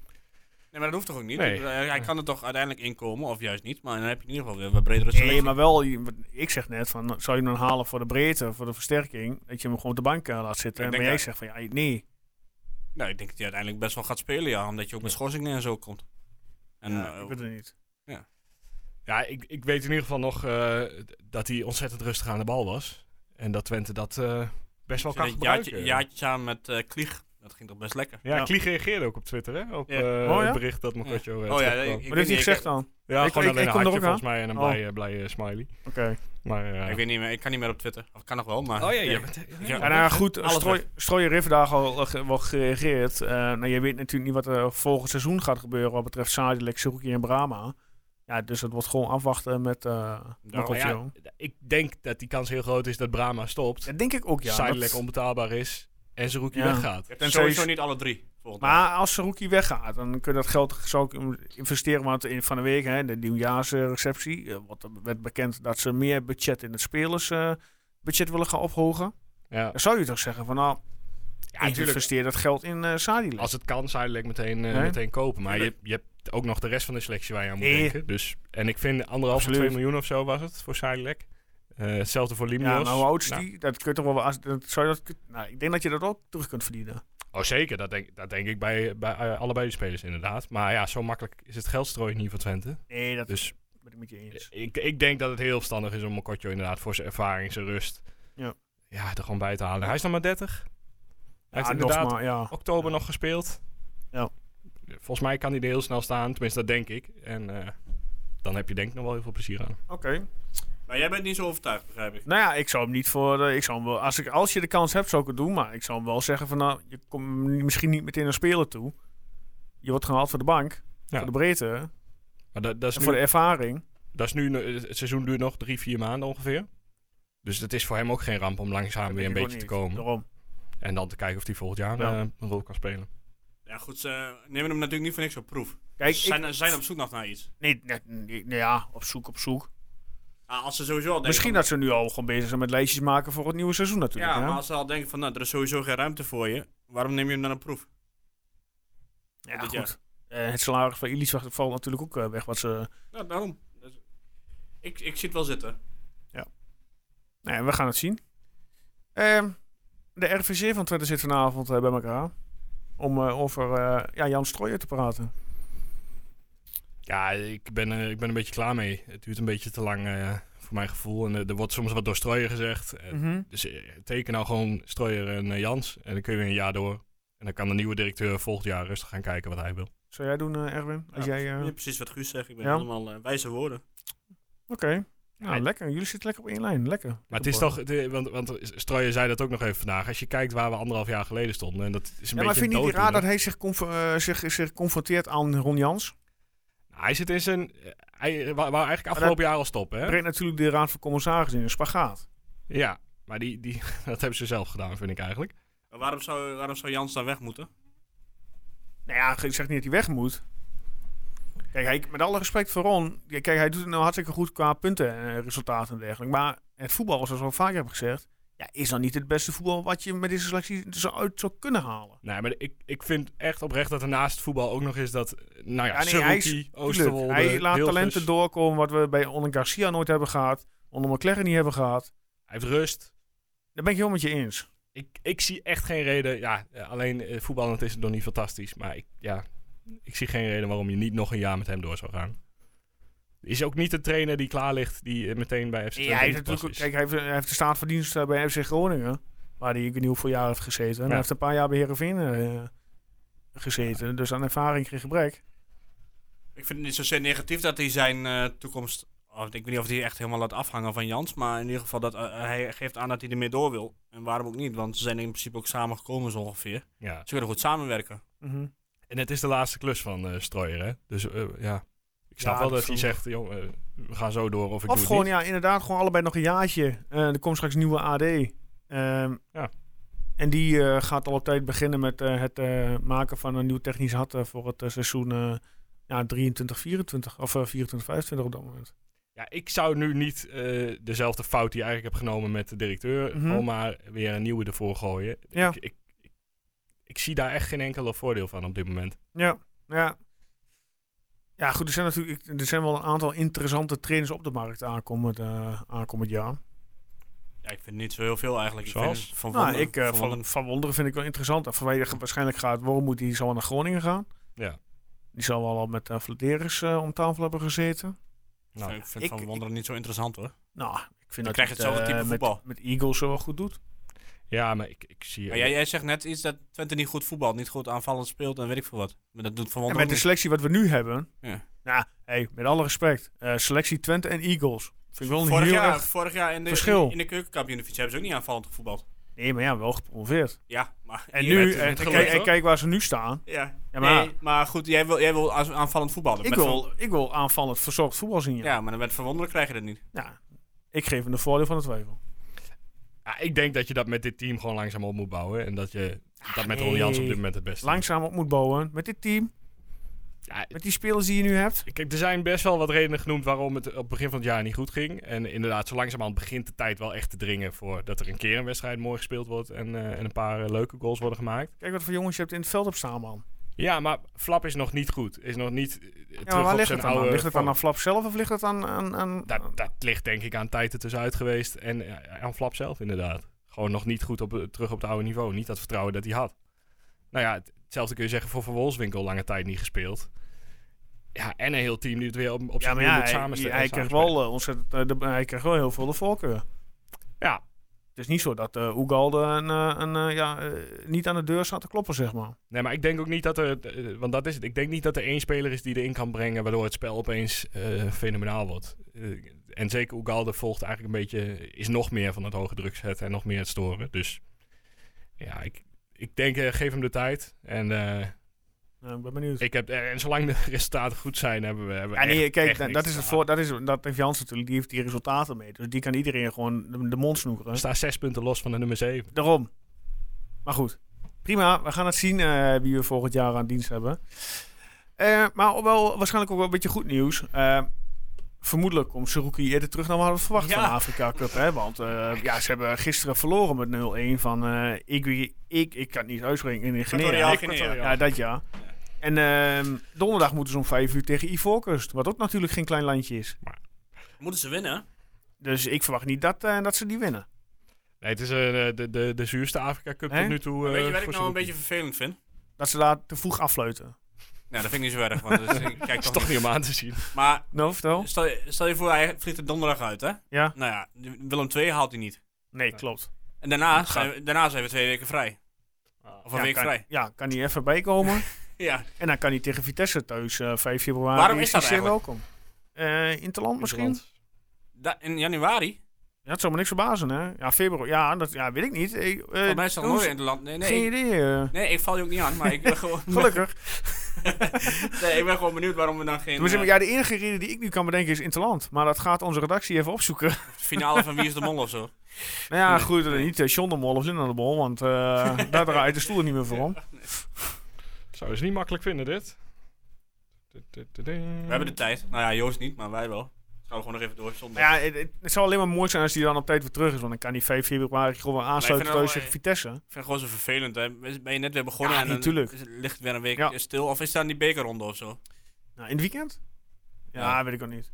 Nee, maar dat hoeft toch ook niet? Nee. Eh, Hij kan er toch uiteindelijk inkomen, of juist niet. Maar dan heb je in ieder geval weer wat bredere selectie. Nee, maar wel, je- ik zeg net van, zou je hem dan halen voor de breedte, voor de versterking, dat je hem gewoon op de bank eh, laat zitten. Ik maar denk jij dat- zegt van, ja, nee. Nou, ik denk dat hij uiteindelijk best wel gaat spelen, ja. Omdat je ook met schorsingen en zo komt. En, Ja, eh, ik weet het niet. Ja, ik, ik weet in ieder geval nog eh, dat hij ontzettend rustig aan de bal was. En dat Twente dat eh, best wel kan gebruiken. jaartje, jaartje samen met eh Klieg. Dat ging toch best lekker. Ja, Ja. Klieg reageerde ook op Twitter, hè? Op Ja. eh, Oh, ja? het bericht dat Mokotjo... eh, Oh ja, ik- Wat heeft hij niet, gezegd dan? ja, ik- gewoon ik- alleen ik een hartje volgens mij en een Oh. blije, blije smiley. Oké. Maar, eh, Ik weet niet meer, ik kan niet meer op Twitter. Of kan nog wel, maar... Oh ja, je Ja. bent... Ja. Ja, nou ja, goed, Alles Strooi. Strooier heeft daar al ge- wel gereageerd. Eh nou, je weet natuurlijk niet wat er volgend seizoen gaat gebeuren wat betreft Sadilek, Suzuki en Brahma. Ja, dus het wordt gewoon afwachten met eh Mokotjo. ja, ik denk dat die kans heel groot is dat Brahma stopt. Dat denk ik ook, ja. Dat- onbetaalbaar is en Zerouki Ja. weggaat. Je hebt Tenzij sowieso niet alle drie. Maar als Saruki weggaat, dan kun je dat geld zou ik investeren. Want in, van de week, hè, de nieuwjaarsreceptie, eh, wat er werd bekend dat ze meer budget in het spelersbudget willen gaan ophogen. Ja. Dan zou je toch zeggen van nou, Ja, investeer dat geld in eh Sadilek. Als het kan, zou je het meteen, eh, Nee? meteen kopen. Maar je, je hebt ook nog de rest van de selectie waar je aan moet Nee. denken. Dus, en ik vind anderhalf. 2 miljoen of zo was het voor Silek. hetzelfde voor Limnios. Ja, maar hoe oud is Nou, die? Dat kun je toch wel... Als, dat, zou je dat, nou, ik denk dat je dat ook terug kunt verdienen. Oh, zeker. Dat denk, dat denk ik bij, bij eh, allebei de spelers inderdaad. Maar ja, zo makkelijk is het geldstrooien niet voor Twente. Nee, dat Dus ben ik met je eens. ik, ik denk dat het heel verstandig is om Mokotjo inderdaad voor zijn ervaring, zijn rust... Ja. Ja, er gewoon bij te halen. Hij is nog maar 30. Hij heeft inderdaad maar, ja. oktober nog gespeeld. Ja. Volgens mij kan hij er heel snel staan. Tenminste, dat denk ik. En eh, dan heb je denk ik nog wel heel veel plezier aan. Oké. Maar jij bent niet zo overtuigd, begrijp ik. Nou ja, ik zou hem niet voor... de- ik zou hem wel, als, ik, als je de kans hebt, zou ik het doen. Maar ik zou hem wel zeggen van nou, je komt misschien niet meteen naar spelen toe. Je wordt gehaald voor de bank. Ja. Voor de breedte. Maar dat, dat, is En nu, voor de ervaring. dat is nu... Het seizoen duurt nog drie, vier maanden ongeveer. Dus het is voor hem ook geen ramp om langzaam Dat weer een beetje ik te komen. Daarom. En dan te kijken of hij volgend jaar Ja. eh, een rol kan spelen. Ja, goed, ze nemen hem natuurlijk niet voor niks op proef. Kijk, ze ik, zijn, ze zijn op zoek nog naar iets. nee, nee, nee, nee, ja, op zoek, op zoek. Als ze sowieso al Misschien dat ze nu al gewoon bezig zijn met lijstjes maken voor het nieuwe seizoen natuurlijk. Ja, hè? maar als ze al denken van, nou, er is sowieso geen ruimte voor je. Waarom neem je hem dan op proef? ja, dit goed. Eh, het salaris van Illich valt natuurlijk ook eh, weg. Wat ze, Nou, daarom. Dus ik, ik zie het wel zitten. nee, we gaan het zien. Ehm, de RVC van Twente zit vanavond eh, bij elkaar. Om over ja, Jan Strooijer te praten. Ja, ik ben, eh, ik ben een beetje klaar mee. Het duurt een beetje te lang eh, voor mijn gevoel. En eh, er wordt soms wat door Strooijer gezegd. Mhm. Dus teken nou gewoon Strooijer en Jans. En dan kun je weer een jaar door. En dan kan de nieuwe directeur volgend jaar rustig gaan kijken wat hij wil. Zou jij doen, eh, Erwin? Als Ja, jij, eh, ja, precies wat Guus zegt. Ik ben Ja. helemaal eh, wijze woorden. Oké. Nou, Ja, lekker. Jullie zitten lekker op één lijn. Lekker. Maar het is toch, de, want, want Strooijer zei dat ook nog even vandaag. Als je kijkt waar we anderhalf jaar geleden stonden. En dat is een Ja, maar vind je niet raar dat hij zich, conf- zich, zich confronteert aan Ron Jans? Hij zit in zijn... eh, Hij wou, wou eigenlijk afgelopen jaar al stoppen, hè? Brengt natuurlijk de Raad van Commissarissen in een spagaat. Ja, maar die, die, [LAUGHS] dat hebben ze zelf gedaan, vind ik eigenlijk. Maar waarom zou, waarom zou Jans dan weg moeten? Nou ja, ik zeg niet dat hij weg moet. Kijk, hij, met alle respect voor Ron. Kijk, hij doet het nou hartstikke goed qua punten en resultaten en dergelijke. Maar het voetbal, zoals we al vaker hebben gezegd... Ja, is dan niet het beste voetbal wat je met deze selectie zo uit zou kunnen halen. Nee, maar ik, ik vind echt oprecht dat er naast voetbal ook nog is dat... Nou ja, Ja, nee, hij is- Oosterwolde, hij laat Hilgers. talenten doorkomen wat we bij Onen Garcia nooit hebben gehad. onder McLaren niet hebben gehad. Hij heeft rust. Daar ben ik heel met je eens. Ik, ik zie echt geen reden. Ja, alleen eh, voetballend is het nog niet fantastisch. Maar ik, ja, ik zie geen reden waarom je niet nog een jaar met hem door zou gaan. Is ook niet de trainer die klaar ligt, die eh, meteen bij FC Twente Ja, hij, heeft natuurlijk, kijk, hij, heeft, hij heeft de staat van dienst eh, bij FC Groningen. Waar hij ik weet niet hoeveel jaar heeft gezeten. En Ja. hij heeft een paar jaar bij Heerenveen eh, gezeten. Dus aan ervaring geen gebrek. Ik vind het niet zozeer negatief dat hij zijn eh, toekomst. Of, ik weet niet of hij echt helemaal laat afhangen van Jans. Maar in ieder geval dat hij geeft aan dat hij ermee door wil. En waarom ook niet? Want ze zijn in principe ook samen gekomen zo ongeveer. Ja. Ze kunnen goed samenwerken. Mhm. En het is de laatste klus van eh Strooijer, hè? Dus ja, ik snap Ja, wel dat hij zegt, joh, eh, we gaan zo door of ik Of doe gewoon, ja, inderdaad, gewoon allebei nog een jaartje. Eh, er komt straks een nieuwe AD. Ehm, Ja. En die eh, gaat al op tijd beginnen met het maken van een nieuw technisch eh, voor het seizoen ja, 23, 24 of eh, 24, 25 op dat moment. Ja, ik zou nu niet dezelfde fout die ik eigenlijk heb genomen met de directeur, gewoon maar weer een nieuwe ervoor gooien. Ja. Ik, ik, ik, ik zie daar echt geen enkele voordeel van op dit moment. Ja, ja. Ja, goed, er zijn natuurlijk er zijn wel een aantal interessante trainers op de markt aankomend, eh aankomend jaar. Ja, ik vind niet zo heel veel eigenlijk. Ik vind Nou, ik, eh, van van, Wonderen- van Wonderen vind ik wel interessant. En vanwege waarschijnlijk gaat Wormoed, die zal naar Groningen gaan. Ja. Die zal wel al met uh, Vladeris eh, om tafel hebben gezeten. Nou, ik vind ik- Van Wonderen niet zo interessant hoor. Nou, ik vind Dan dat krijg je het, hetzelfde type met, voetbal. met Eagles zo wel goed doet. Ja, maar ik, ik zie... Maar jij, jij zegt net iets dat Twente niet goed voetbalt, niet goed aanvallend speelt en weet ik veel wat. Maar dat doet Van En met de selectie wat we nu hebben. Ja. Nou, hey, met alle respect. eh, selectie Twente en Eagles. Vind ik wel een Vorig heel jaar, erg... vorig jaar in de, verschil. in, in de keukenkampioenvisie hebben ze ook niet aanvallend gevoetbald. Nee, maar ja, wel gepromoveerd. Ja, maar... En nu, het en, gelukt, kijk, en hoor. kijk waar ze nu staan. Ja, Ja, maar nee, maar goed, jij wil, jij wil als aanvallend voetballen. ik Met wil, Van- ik wil aanvallend verzorgd voetbal zien. Ja. ja, maar dan met Verwonderen krijg je dat niet. Ja, ik geef hem de voordeel van de twijfel. Ja, ik denk dat je dat met dit team gewoon langzaam op moet bouwen. En dat je dat met Ron nee. Jans op dit moment het beste. Langzaam op moet bouwen met dit team. Ja, Met die spelers die je nu hebt. Kijk, er zijn best wel wat redenen genoemd waarom het op het begin van het jaar niet goed ging. En inderdaad, zo langzamerhand begint de tijd wel echt te dringen voor dat er een keer een wedstrijd mooi gespeeld wordt en, eh, en een paar eh, leuke goals worden gemaakt. Kijk wat voor jongens je hebt in het veld op staan, man. Ja, maar Flap is nog niet goed. Is nog niet eh, Ja, terug waar op ligt zijn het dan aan? Ligt het dan aan Flap zelf of ligt het aan... aan, aan Dat, dat ligt denk ik aan tijd ertussenuit geweest en eh, aan Flap zelf inderdaad. Gewoon nog niet goed op, eh, terug op het oude niveau. Niet dat vertrouwen dat hij had. Nou ja, het- hetzelfde kun je zeggen voor Van Wolfswinkel. Lange tijd niet gespeeld. Ja, en een heel team die het weer op, op weer ja, moet hij, samenstellen. hij, krijgt samenspelen. wel, ontzettend, de, hij krijgt wel heel veel de voorkeur. Ja, Het is niet zo dat uh, Oegalde een, eh, een, eh, ja, niet aan de deur staat te kloppen, zeg maar. Nee, maar ik denk ook niet dat er. Want dat is het. Ik denk niet dat er één speler is die erin kan brengen. waardoor het spel opeens fenomenaal wordt. En zeker Ugalde volgt eigenlijk een beetje. is nog meer van het hoge druk zetten en nog meer het storen. Dus ja, ik, ik denk, geef hem de tijd. En, ik ben benieuwd. ik heb, eh, en zolang de [LAUGHS] resultaten goed zijn, hebben we. Hebben ja, nee, echt- kijk, echt dat, is het voor, dat, is, dat heeft Jans natuurlijk, die heeft die resultaten mee. Dus die kan iedereen gewoon de, de mond snoekeren. We staan zes punten los van de nummer 7. Daarom. Maar goed, prima. We gaan het zien eh, wie we volgend jaar aan dienst hebben. Eh, maar wel waarschijnlijk ook wel een beetje goed nieuws. Eh, vermoedelijk komt Seruki eerder terug dan we hadden verwacht Ja. van de Afrika Cup. Hè? Want ja, ze hebben gisteren verloren met 0-1 van eh ik, ik, ik kan het niet uitspreken in Guinea. Guinea. Ja, dat ja. En ehm, donderdag moeten ze om 5 uur tegen Ivoorkust. Wat ook natuurlijk geen klein landje is. Moeten ze winnen? Dus ik verwacht niet dat, eh, dat ze die winnen. Nee, het is eh, de, de, de zuurste Afrika Cup tot nu toe. eh, Weet je wat ik voor nou een beetje vervelend vind? Dat ze daar te vroeg afluiten. Nou, dat vind ik niet zo erg. Want dus, [LAUGHS] ik kijk Dat is toch toch niet. om aan te zien. Maar vertel. stel je, stel je voor, hij vliegt er donderdag uit, hè? Ja? Nou ja, Willem II haalt hij niet. Nee, klopt. En daarna zijn, we, daarna zijn we twee weken vrij. Of een ja, week kan, vrij. Ja, kan hij even bijkomen. [LAUGHS] Ja. en dan kan hij tegen Vitesse thuis eh 5 februari. Waarom is dat zeer eigenlijk? welkom. Eh Interland misschien? Da- in januari? Ja, het zou me niks verbazen, hè? Ja, februari. Ja, dat ja, weet ik niet. Eh, eh, Volgens mij is dat nooit in het land. Nee, nee. Geen ik- idee. eh. Nee, ik val je ook niet aan, maar ik ben [LAUGHS] gewoon... Gelukkig. [LAUGHS] nee, ik ben gewoon benieuwd waarom we dan geen eh, ja, de enige reden die ik nu kan bedenken is Interland. Maar dat gaat onze redactie even opzoeken. [LAUGHS] finale van Wie is de Mol of zo. nou ja, goed. eh, niet uh, John de Mol of Linda de Mol. Want eh, daar draait de stoel niet meer voor om. Zouden ze niet makkelijk vinden, dit? We hebben de tijd. Nou ja, Joost niet, maar wij wel. Gaan we gewoon nog even door zonder. Ja, het, het- het zou alleen maar mooi zijn als hij dan op tijd weer terug is. Want dan kan hij 5 februari gewoon aansluiten wel, tegen Vitesse. Ik vind het gewoon zo vervelend. Hè. Ben je net weer begonnen Ja, en dan natuurlijk. is het- ligt het weer een week Ja. stil? Of is het aan die bekerronde of zo? Nou, in het weekend? Ja, Ja. weet ik ook niet.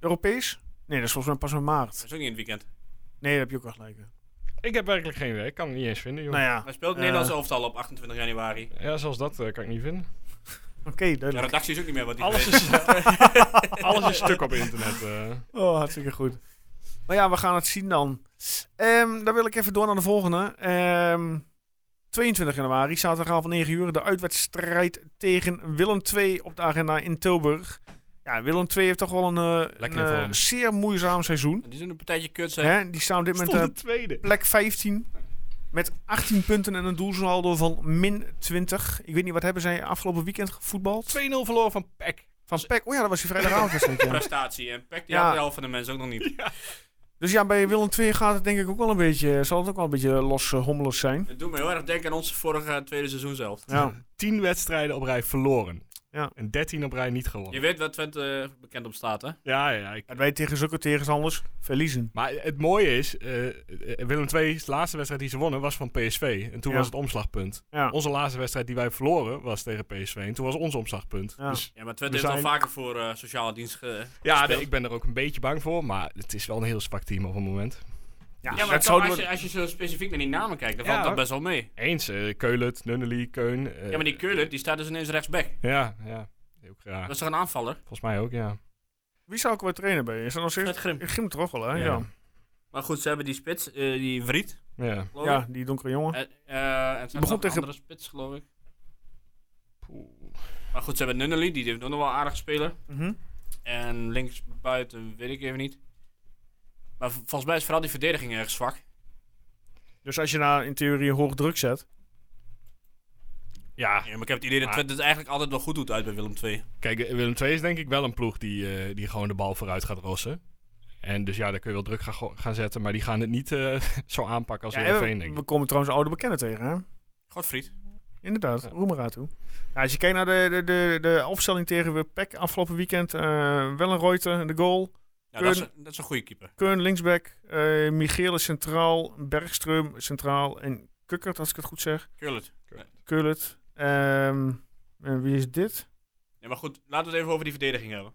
Europees? Nee, dat is volgens mij pas in maart. Dat is ook niet in het weekend. Nee, daar heb je ook wel gelijk. Ik heb werkelijk geen idee. Ik kan het niet eens vinden, joh. Nou ja, Hij speelt het Eh. Nederlands elftal op 28 januari. Ja, zelfs dat eh, kan ik niet vinden. [LAUGHS] oké, De duidelijk. redactie is ook niet meer wat die Alles is, [LAUGHS] alles is stuk op internet. eh. Oh, hartstikke goed. Maar ja, we gaan het zien dan. Ehm, dan wil ik even door naar de volgende. Ehm, 22 januari, zaterdagavond 9 uur, de uitwedstrijd tegen Willem II op de agenda in Tilburg. Ja, Willem II heeft toch wel een, eh, een eh, zeer moeizaam seizoen. Die zijn een partijtje kut. Hè? Die staan op dit moment op tweede. plek 15. Met 18 punten en een doelsaldo van min 20. Ik weet niet, wat hebben zij afgelopen weekend gevoetbald? 2-0 verloren van PEC. Van Peck. Oh ja, dat was die vrijdagavond. ja. Prestatie. En Peck die Ja. had de helft van de mensen ook nog niet. Dus ja, bij Willem II gaat het denk ik ook wel een beetje, zal het ook wel een beetje los uh, hommelig zijn. Het doet me heel erg denken aan onze vorige eh, tweede seizoen zelf. Ja. [LAUGHS] 10 wedstrijden op rij verloren. Ja. En 13 op rij niet Je gewonnen. weet wat Twente eh, bekend op staat, hè? Ja, ja. Ik, En wij tegen zulke tegenstanders verliezen. maar het mooie is, eh, eh, Willem II's laatste wedstrijd die ze wonnen was van PSV. En toen Ja. was het omslagpunt. Ja. Onze laatste wedstrijd die wij verloren was tegen PSV. En toen was ons omslagpunt. Ja. Dus Ja, maar Twente We heeft al zijn- vaker voor eh, sociale dienst ge... ja, nee, ik ben er ook een beetje bang voor. Maar het is wel een heel zwak team op het moment. Ja, Ja, maar dat als, je, als je zo specifiek naar die namen kijkt, dan Ja, valt dat best wel mee. Eens, eh Keulet, Nunnely, Keun. eh, Ja, maar die Keulen, die staat dus ineens rechtsback. Ja, ja. Ook. Dat is toch een aanvaller? Volgens mij ook, ja. Wie zou ik wel trainen bij? Is dat nog steeds? Grim. Grim toch wel, hè? Ja. Ja. Ja, Maar goed, ze hebben die spits, eh, die Vriet, Ja. ik. die donkere jongen. En ze begon tegen tegen- andere spits, geloof ik. Maar goed, ze hebben Nunnely, die heeft ook nog wel aardig spelen. Mhm. En links buiten weet ik even niet. Maar volgens mij is vooral die verdediging erg zwak. Dus als je daar in theorie hoog druk zet. Ja, Ja, maar ik heb het idee dat Twente het eigenlijk altijd wel goed doet uit bij Willem II. Kijk, eh, Willem II is denk ik wel een ploeg die, eh, die gewoon de bal vooruit gaat rossen. En dus ja, daar kun je wel druk gaan, gaan zetten. Maar die gaan het niet eh, [LAUGHS] zo aanpakken als Ja, en denk we, ik. we komen trouwens een oude bekende tegen, hè? Godfried. Inderdaad, Ja. Roemera toe. Ja, als je kijkt naar de, de, de, de opstelling tegen PEC afgelopen weekend. eh Wellenreuter, de goal. Ja, dat, is, een- dat is een goede keeper. Keun linksback. eh Michele centraal. Bergström centraal. En Kukkert, als ik het goed zeg. Keurlet. Kullet. Ehm, en wie is dit? Ja, maar goed, laten we het even over die verdediging hebben.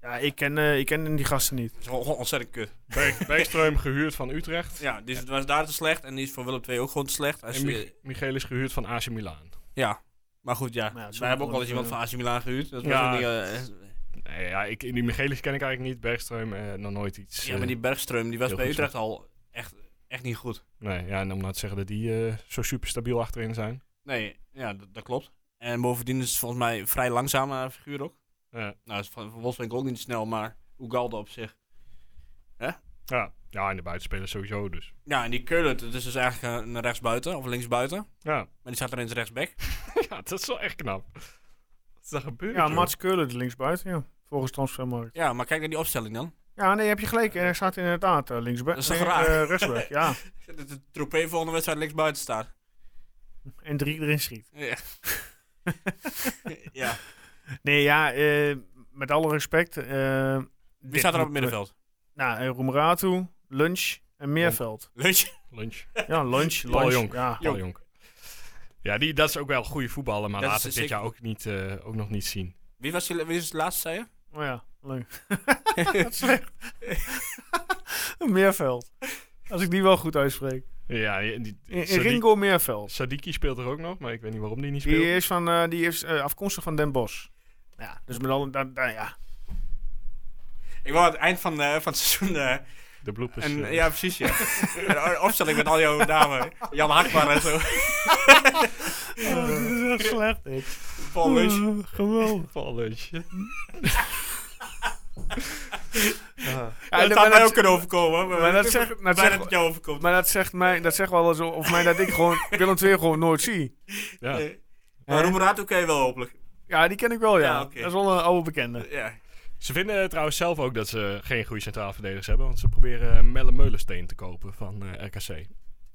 Ja, ik ken, eh, ik ken die gasten niet. Dat is gewoon ontzettend kut. Berg, Bergström gehuurd van Utrecht. Ja, die is, was daar te slecht en die is voor Willem II ook gewoon te slecht. Als En je- is gehuurd van AC Milan. ja, maar goed, ja. Maar ja, het is Wij hebben ook wel wel eens een, iemand van AC Milan gehuurd. Dat was Ja. ook niet, eh, Nee, ja, ik, die Michelis ken ik eigenlijk niet. Bergström, eh, nog nooit iets. ja, eh, maar die Bergström, die was bij Utrecht al echt, echt niet goed. Nee, ja, en om nou te zeggen dat die eh, zo super stabiel achterin zijn. Nee, ja, dat, klopt. En bovendien is het volgens mij een vrij langzame figuur ook. Ja. Nou, is van, van Wolfswinkel ook niet snel, maar Ugalde op zich. Ja, ja, en de buitenspelers sowieso dus. Ja, en die Keulen, dat is dus eigenlijk een rechtsbuiten of linksbuiten. Ja. Maar die staat er eens rechtsback. [LAUGHS] ja, dat is wel echt knap. Wat is dat gebeurd? Ja, joh? Mats Keulen, de linksbuiten. Ja, volgens transfermarkt. Ja, maar kijk naar die opstelling dan. Ja, nee, heb je gelijk. Er staat inderdaad uh, linksback. Dat is toch nee, raar? eh, rechtsback, ja. [LAUGHS] Dat de Troepé volgende wedstrijd linksbuiten staat. En drie erin schiet. Ja. [LAUGHS] ja. Nee, ja, eh, met alle respect. eh, Wie staat er op het middenveld? Nou, uh, Roemeratu, Lunch en Meerveld. Lunch. Lunch. Ja, Lunch, Paul Lunch. Jonk. Ja. Paul Jonk. Ja, die, dat is ook wel goede voetballer, maar Dat laat het dit zeker jaar ook, niet, eh, ook nog niet zien. Wie was, die, wie is het laatste, zei je? Oh ja, leuk. Dat is slecht. Meerveld. Als ik die wel goed uitspreek. Ja, die, die, In, in Sadi- Ringo Meerveld. Sadiki speelt er ook nog, maar ik weet niet waarom die niet speelt. Die is, van, eh, die is eh, afkomstig van Den Bosch. Ja, dus met alle... da- da- ja. Ik wou aan het eind van, eh, van het seizoen... eh, De bloepers. en, eh, ja, precies, ja. Een opstelling met al jouw namen. Jan Hakman en zo. Oh, dit is echt slecht, dit. Paul Lunch. Oh, geweldig. Paul Lunch. Ja, Ja, dat had mij ook kunnen overkomen. Maar, maar dat ik zegt- ben dat zegt- dat jou overkomt. Maar dat zegt, mij, dat zegt wel eens over mij dat ik gewoon [LAUGHS] Willem II gewoon nooit zie. Ja. Nee. Maar Roemerato ken je wel hopelijk. Ja, die ken ik wel, ja. Dat is wel een oude bekende. Ja. Ze vinden trouwens zelf ook dat ze geen goede centraal verdedigers hebben, want ze proberen Melle Meulensteen te kopen van eh, RKC.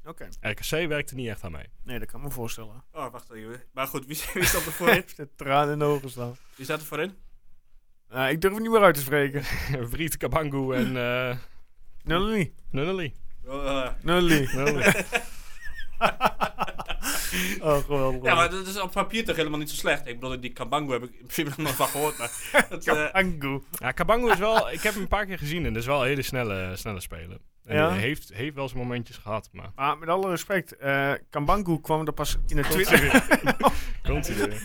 Oké. RKC werkt er niet echt aan mee. Nee, dat kan ik me voorstellen. Oh, wacht even. Maar goed, wie, wie staat er voorin? [LAUGHS] De traan in de ogen staan. Wie staat er voorin? Nou, ik durf het niet meer uit te spreken. [LAUGHS] Vriet Kabangu en eh. Oh, eh, Nulli. [LAUGHS] Oh, geweldig. Ja, maar dat is op papier toch helemaal niet zo slecht. Ik bedoel, die Kabango heb ik in principe nog nooit van gehoord. Maar [LAUGHS] dat, eh, Angu. Ja, Kabango is wel... ik heb hem een paar keer gezien en dat is wel een hele snelle, snelle speler. En Ja? hij heeft, heeft wel zijn momentjes gehad, maar... Maar met alle respect, eh Kambangu kwam er pas in de tweede... [LAUGHS] Komt hij weer.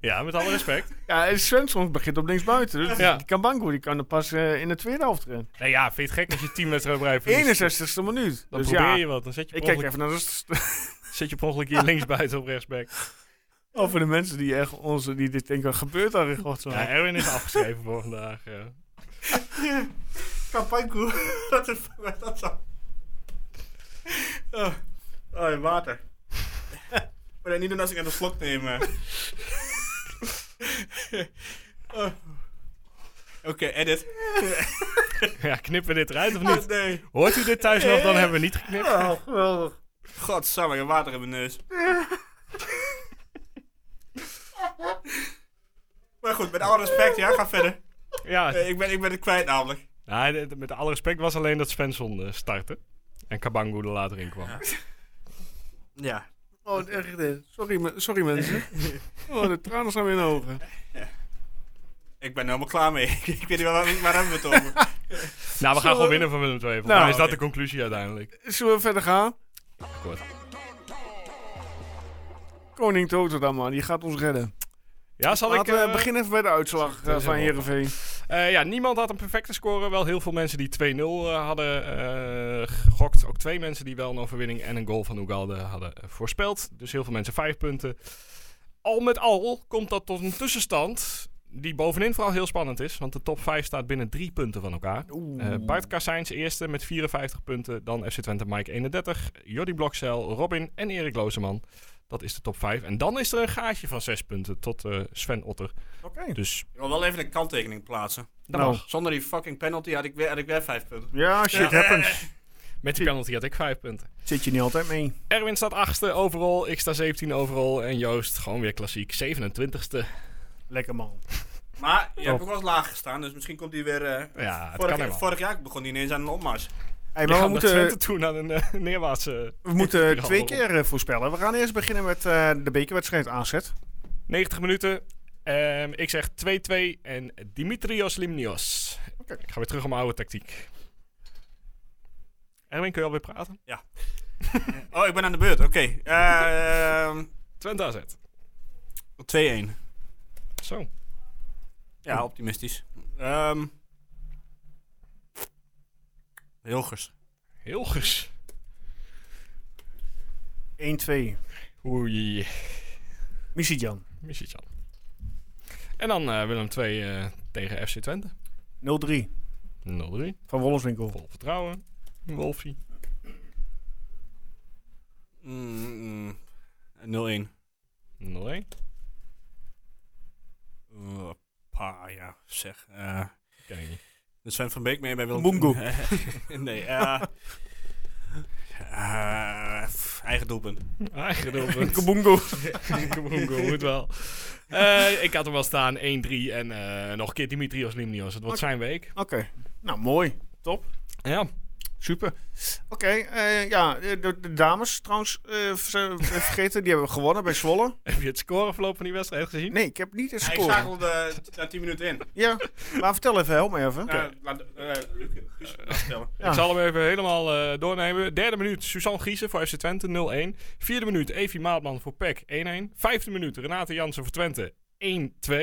ja, met alle respect. Ja, en Svensson begint op linksbuiten. Dus Ja. die Kambangu die kan er pas eh, in de tweede helft erin. Nee, ja, vind je het gek als je 10 wedstrijden verliest? 61ste minuut. Dan dus probeer ja, je wat. Dan zet je ik kijk even naar de... [LAUGHS] zet je per ongeluk hier linksbuiten op rechtsback. [LAUGHS] Oh, voor de mensen die echt onze, die dit denken, wat gebeurt daar in godsnaam? Ja, Erwin is afgeschreven voor vandaag. ja. [LAUGHS] [LAUGHS] Wat is wat is dat zo? Oh, oh water. Maar dat niet doen als ik aan de slok neem. eh. Oh. Oké, edit. ja, knippen we dit eruit of Oh, niet? nee. Hoort u dit thuis nog? Dan hebben we niet geknipt. Oh, geweldig. Godsamme, ik heb water in mijn neus. [LAUGHS] maar goed, met alle respect, ja, ga verder. Ja, Eh, ik, ben, ik ben het kwijt namelijk. nou, met alle respect was alleen dat Svensson eh, startte. En Kabango er later in kwam. Ja. Oh, echt, eh, sorry, me- sorry mensen. [LAUGHS] Oh, de tranen staan weer in de ogen. Ik ben er helemaal klaar mee. [LAUGHS] ik weet niet waar, waar hebben we het over. Nou, we gaan gewoon winnen van Willem II. Volgens Nou, mij is dat oké. de conclusie uiteindelijk. Zullen we verder gaan? Koning Toto dan, man. Die gaat ons redden. Ja, zal ik... Laten we eh, beginnen even bij de uitslag eh, van Heerenveen. Eh, ja, niemand had een perfecte score. Wel heel veel mensen die 2-0 eh, hadden gegokt. Ook twee mensen die wel een overwinning en een goal van Ugalde hadden voorspeld. Dus heel veel mensen vijf punten. Al met al komt dat tot een tussenstand die bovenin vooral heel spannend is. Want de top 5 staat binnen drie punten van elkaar. Eh Bart Kassijns eerste met 54 punten. Dan FC Twente Mike 31. Jordi Blokcel, Robin en Erik Lozeman. Dat is de top 5. En dan is er een gaatje van 6 punten tot eh, Sven Otter. Oké. Dus Ik wil wel even een kanttekening plaatsen. Nou. Zonder die fucking penalty had ik weer, had ik weer vijf punten. Ja, shit Ja, happens. Met die penalty had ik 5 punten. Zit je niet altijd mee. Erwin staat 8e overal. Ik sta 17 overal. En Joost gewoon weer klassiek 27e. Lekker man. Maar je Top. hebt ook wel eens laag gestaan, dus misschien komt hij weer... eh, Ja, het vorig, kan helemaal. vorig jaar begon hij ineens aan een opmars. Hey, maar we moeten, Twente toe naar een eh, [LAUGHS] neerwaartse... we moeten [LAUGHS] twee keer eh, voorspellen. We gaan eerst beginnen met eh, de bekerwedstrijd aanzet. 90 minuten. Ehm, ik zeg 2-2 en Dimitrios Limnios. Oké. Ik ga weer terug op mijn oude tactiek. Erwin, kun je alweer praten? [LAUGHS] Oh, ik ben aan de beurt. Oké. Ehm, Twente AZ. 2-1. Zo. Ja, optimistisch. Ehm Hilgers. Hilgers. 1-2. Oei. Missiejan. Missiejan. En dan eh, Willem 2 eh, tegen FC Twente. 0-3. 0-3. Van Wolfswinkel. Vol vertrouwen. Wolfie. Mm, mm, 0-1. 0-1. Uh, pa, ja, zeg. eh Ken ik niet. de Sven van Beek mee bij Willem. Mungo. [LAUGHS] nee, eh eh, eigen doelpunt. Eigen doelpunt. Kabungo. [LAUGHS] Kabungo, moet wel. Eh, ik had hem wel staan 1-3 en eh, nog een keer Dimitrios Limnios. Het wordt zijn week. Oké. Nou, mooi. Top. Ja. Super. Oké, eh, ja, de, de dames trouwens eh, ver- vergeten, die hebben gewonnen bij Zwolle. [LAUGHS] Heb je het scoreverloop van die wedstrijd gezien? Nee, ik heb niet Hij score. schakelde na 10 minuten in. Ja, maar vertel even, help me even. Ja, laat, eh, Luc, Guus, vertellen. Ja. Ik zal hem even helemaal eh, doornemen. Derde minuut, Suzanne Giesen voor FC Twente 0-1. Vierde minuut, Evie Maatman voor PEC 1-1. Vijfde minuut, Renate Jansen voor Twente 1-2.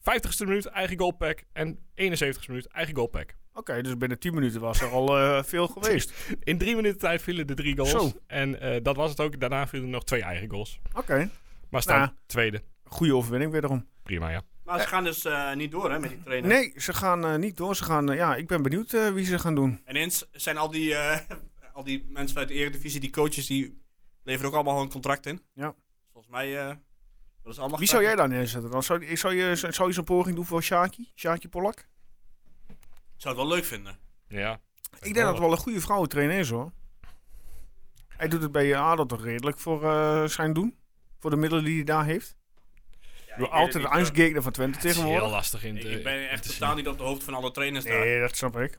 Vijftigste minuut, eigen goal PEC. En 71ste minuut, eigen goal Oké, dus binnen 10 minuten was er al eh, veel [LAUGHS] geweest. In drie minuten tijd vielen de drie goals. Zo. En eh, dat was het ook. Daarna vielen er nog twee eigen goals. Oké, Maar staan Nou. tweede. goede overwinning wederom. Prima, ja. Maar ze gaan dus eh, niet door hè, met die trainer. Nee, ze gaan eh, niet door. Ze gaan, eh, ja, ik ben benieuwd eh, wie ze gaan doen. En eens zijn al die, eh, [LAUGHS] al die mensen uit de Eredivisie, die coaches, die leveren ook allemaal een contract in. Ja. Volgens mij, eh dat is allemaal Wie zou jij daar neerzetten dan? Zou, zou je, zou je zo'n poging doen voor Shaki? Shaki Polak? Zou het wel leuk vinden. Ja. Ik denk dat het wel een goede vrouwentrainer is hoor. Hij doet het bij ADO toch redelijk voor eh, zijn doen? Voor de middelen die hij daar heeft? Ja, Door altijd de angstgegner van Twente Het is heel tegenwoordig. lastig in te Ik, ik ben echt te totaal niet op de hoogte van alle trainers daar. Nee, dat snap ik.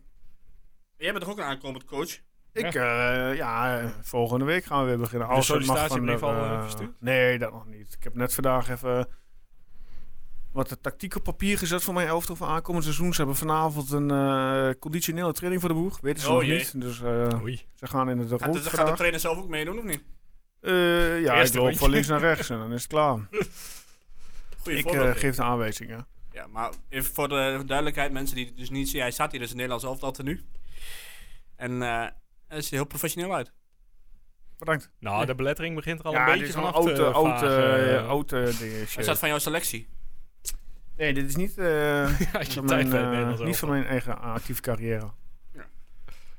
Jij bent toch ook een aankomend coach? Ik, eh, ja, eh, volgende week gaan we weer beginnen. De Als het mag sollicitatie van in ieder de, geval, eh, eh, verstuurd? Nee, dat nog niet. Ik heb net vandaag even wat de tactiek op papier gezet voor mijn elftal voor aankomend seizoen. Ze hebben vanavond een eh, conditionele training voor de boeg. Weten ze Oh nog jee. niet. Dus eh, Oei. ze gaan in Gaat, rood de, gaat de trainer zelf ook meedoen of niet? Eh, ja, ik loop van links naar rechts en dan is het klaar. [LAUGHS] Goeie ik geef de aanwijzingen. Ja, maar even voor de duidelijkheid, mensen die het dus niet zien. Hij staat hier dus in Nederlands elftal nu. En eh hij is er heel professioneel uit. Bedankt. Nou, de belettering begint er al ja, een beetje is een vanaf oud, te oud, vagen. eh, oud dingetje. Hij staat van jouw selectie. Nee, dit is niet, eh, [LAUGHS] van mijn, eh, niet van mijn eigen actieve carrière. Ja.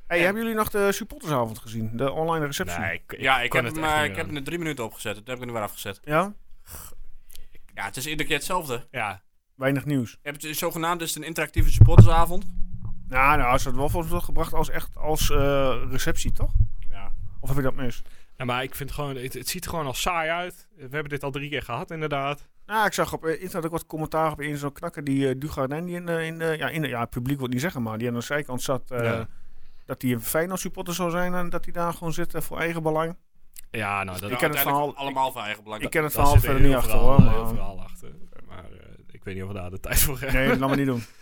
Hey, Ja. hebben jullie nog de supportersavond gezien? De online receptie? Nee, ik, ik ja, ik heb, het hem, echt eh, ik heb hem er drie minuten opgezet. Dat heb ik er nu weer afgezet. Ja? Ja, het is iedere keer hetzelfde. Ja, Weinig nieuws. Je hebt het zogenaamd is het een interactieve supportersavond. Nou, nou, is dat wel volgens mij gebracht als echt als eh, receptie, toch? Ja. Of heb ik dat mis? Ja, maar ik vind gewoon, het, het ziet er gewoon al saai uit. We hebben dit al drie keer gehad, inderdaad. Nou, ik zag op eh, internet ook wat commentaar op een zo'n knakker die uh, Dugardin die in, de- in, de- ja, in de, ja, het publiek wil niet zeggen, maar die aan de zijkant zat. eh, Ja. Dat hij een Feyenoord supporter zou zijn en dat hij daar gewoon zit eh, voor eigen belang. Ja, nou, dat, Ik ken het verhaal- allemaal van eigen belang. ik ken het verhaal verder niet heel achter hoor. eh, heel Maar, verhaal achter. Maar eh, ik weet niet of we daar de tijd voor hebben. nee, laat me niet doen. [LAUGHS]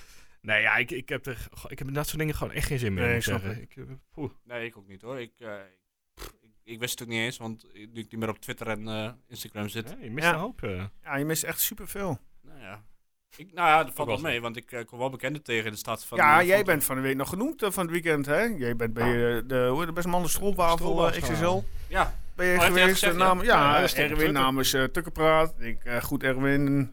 Nee, ja, ik, ik, heb er, ik heb dat soort dingen gewoon echt geen zin meer, Nee, ik zeggen. Ik, eh, poeh. Nee, ik ook niet hoor. Ik, eh, ik, wist het ook niet eens, want ik, nu ik niet meer op Twitter en eh, Instagram zit. Ja, je mist Ja. een hoop. eh. Ja, je mist echt superveel. Nou ja. Ik, nou ja, dat valt wel mee, want ik eh, kom wel bekenden tegen in de stad van... ja, jij van- bent van de week nog genoemd van het weekend, hè? Jij bent bij de, hoe heet het, best man de stroopwafel. XSL. Ja, Ben je Oh, geweest? gezegd, naam, ja? ja, Erwin namens Tukkenpraat. Ik, eh, goed Erwin.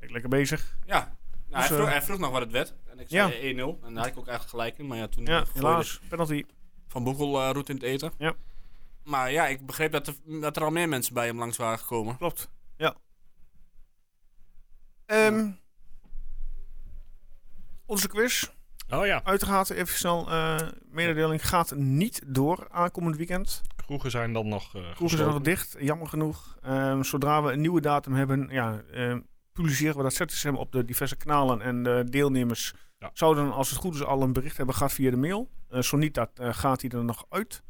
Ik lekker bezig. ja. Nou, Dus, hij, vroeg, hij vroeg nog wat het werd. En ik Ja. zei 1-0. En daar had ik ook eigenlijk gelijk in. Maar ja, toen Ja, helaas. Penalty. Van Boegel roet in het eten. Ja. Maar ja, ik begreep dat er, dat er al meer mensen bij hem langs waren gekomen. Klopt. Ja. Ehm, onze quiz. Oh ja, Uiteraard even snel eh, mededeling. Gaat niet door aankomend weekend. kroegen zijn dan nog uh, Kroegen zijn nog dicht, jammer genoeg. Ehm, zodra we een nieuwe datum hebben, ja, ehm, publiceren we dat ZSM op de diverse kanalen. En de deelnemers Ja. zouden, als het goed is, al een bericht hebben gehad via de mail. Eh, zo niet, dat gaat hij er nog uit.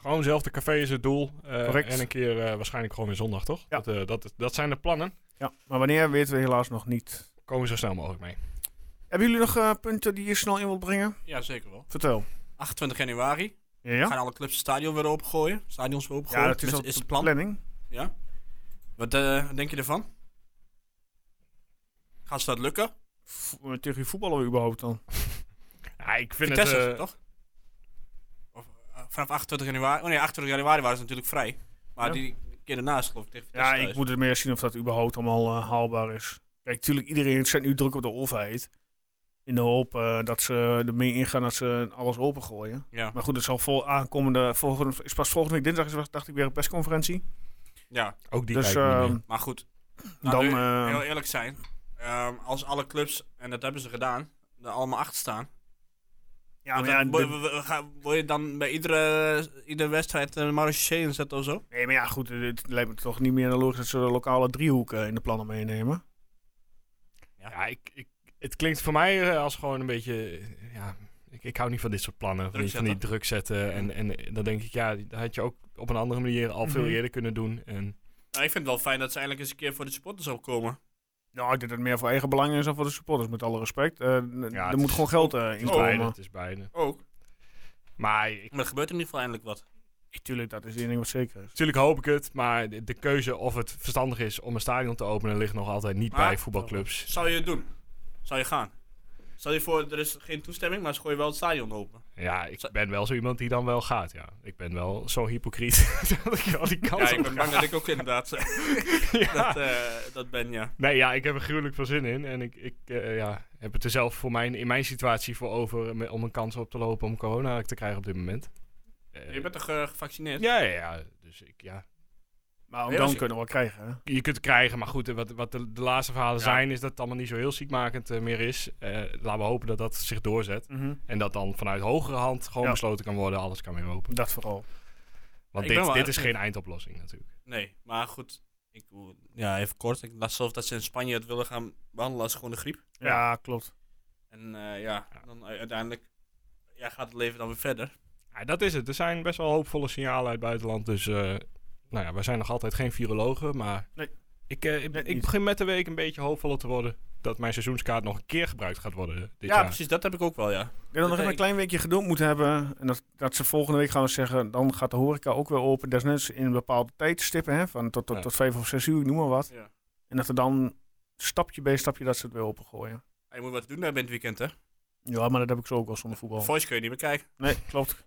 Gewoon zelfde café is het doel. eh, Correct. En een keer eh, waarschijnlijk gewoon weer zondag, toch? Ja. Dat, eh, dat, dat zijn de plannen. Ja, maar wanneer weten we helaas nog niet. Komen we zo snel mogelijk mee. Hebben jullie nog eh, punten die je snel in wilt brengen? Ja, zeker wel. Vertel. 28 januari Ja, gaan alle clubs het stadion weer opengooien. Stadions weer opengooien. ja dat is, is de het plan. planning. Ja. Wat eh, denk je ervan? Gaat ze dat lukken? Vo- eh, tegen wie voetballen überhaupt dan? [LAUGHS] Ja, ik vind Vitesse, het... eh, toch? Eh, vanaf 28 januari. Oh nee, 28 januari waren ze natuurlijk vrij. Maar Ja. die keer daarna is het geloof ik tegen Ja, thuis. ik moet het meer zien of dat überhaupt allemaal eh, haalbaar is. Kijk, natuurlijk, iedereen zet nu druk op de overheid. In de hoop eh, dat ze ermee ingaan dat ze alles opengooien. Ja. Maar goed, het zal vol aankomende, volgende, is pas volgende week dinsdag, is, dacht ik, weer een persconferentie. ja, ook die dus meer. maar goed. dan, we eh, heel eerlijk zijn. Ehm, als alle clubs, en dat hebben ze gedaan, er allemaal achter staan. Ja, maar ja, wil- je dan bij iedere, iedere wedstrijd een marché inzetten of zo? nee, maar ja, goed, het lijkt me toch niet meer logisch dat ze de lokale driehoeken in de plannen meenemen. Ja, ik, ik, het klinkt voor mij eh, als gewoon een beetje... eh, Ja, ik, ik hou niet van dit soort plannen. Van die, van die zetten. druk zetten. En, en dan denk ik, ja, dat had je ook op een andere manier al veel Mhm. eerder kunnen doen. En Nou, ik vind het wel fijn dat ze eindelijk eens een keer voor de supporters opkomen. Nou, ik denk dat het meer voor eigen belang is dan voor de supporters, met alle respect. Eh, er moet is- gewoon geld eh, het in komen. Het is beide. Ook. Maar ik, Maar er gebeurt in ieder geval eindelijk wat. Tuurlijk, dat is één ding wat zeker is. natuurlijk hoop ik het. Maar de, de keuze of het verstandig is om een stadion te openen... ligt nog altijd niet Maar- bij voetbalclubs. Zou je het doen? Zou je gaan? Stel je voor, er is geen toestemming, maar ze gooien wel het stadion open. Ja, ik ben wel zo iemand die dan wel gaat, ja. Ik ben wel zo hypocriet [LAUGHS] dat ik wel die kans Ja, ik ben bang dat ik ook inderdaad [LAUGHS] Ja. dat, eh, dat ben, ja. Nee, ja, ik heb er gruwelijk veel zin in. En ik, ik eh, ja, heb het er zelf voor mijn, in mijn situatie voor over om een kans op te lopen om corona te krijgen op dit moment. Eh, Je bent toch eh, gevaccineerd? ja, ja, ja. Dus ik, ja. Maar ook dan kunnen we wel krijgen. Hè? Je kunt het krijgen, maar goed, wat, wat de, de laatste verhalen Ja. zijn, is dat het allemaal niet zo heel ziekmakend eh, meer is. Eh, laten we hopen dat dat zich doorzet. En dat dan vanuit hogere hand gewoon Ja. besloten kan worden, alles kan weer open. Dat vooral. Want Ik dit, dit is geen eindoplossing natuurlijk. Nee, maar goed. Ik, ja, even kort. Ik las zelfs dat ze in Spanje het willen gaan behandelen als gewoon de griep. Ja, klopt. En eh, ja, dan uiteindelijk ja, gaat het leven dan weer verder. Ja, dat is het. Er zijn best wel hoopvolle signalen uit het buitenland. Dus uh, nou ja, wij zijn nog altijd geen virologen. Maar Nee. ik, uh, ik, ik begin met de week een beetje hoopvoller te worden. Dat mijn seizoenskaart nog een keer gebruikt gaat worden dit ja, jaar. precies. Dat heb ik ook wel, ja. Ik denk dat we nog even een klein weekje geduld moeten hebben. En dat, dat ze volgende week gaan zeggen, dan gaat de horeca ook weer open. Desnoods in een bepaalde tijdstippen, hè, van tot, tot, Ja. tot vijf of zes uur, noem maar wat. Ja. En dat er dan stapje bij stapje dat ze het weer opengooien. Ja, Je moet wat doen daar bij het weekend, hè? Ja, maar dat heb ik zo ook al zonder voetbal. Voice kun je niet meer kijken. Nee, klopt.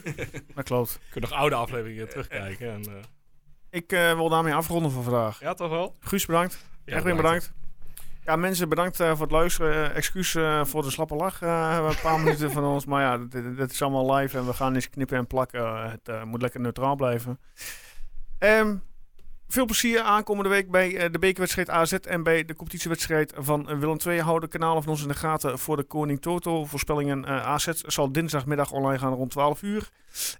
[LAUGHS] dat klopt. Je kunt nog oude afleveringen terugkijken. En, eh, Ik eh, wil daarmee afronden voor vandaag. ja, toch wel? Guus, bedankt. Ja, Echt weer bedankt. Ja, mensen, bedankt eh, voor het luisteren. Eh, excuus voor de slappe lach. een paar [LAUGHS] minuten van ons. Maar ja, dit, dit is allemaal live en we gaan eens knippen en plakken. Het moet lekker neutraal blijven. Ehm, veel plezier aankomende week bij eh, de bekerwedstrijd AZ en bij de competitiewedstrijd van eh, Willem II. Hou de kanalen van ons in de gaten voor de Koning Toto. Voorspellingen eh, AZ zal dinsdagmiddag online gaan rond 12 uur.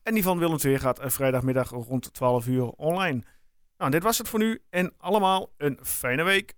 En die van Willem II gaat vrijdagmiddag rond 12 uur online. Nou, dit was het voor nu en allemaal een fijne week.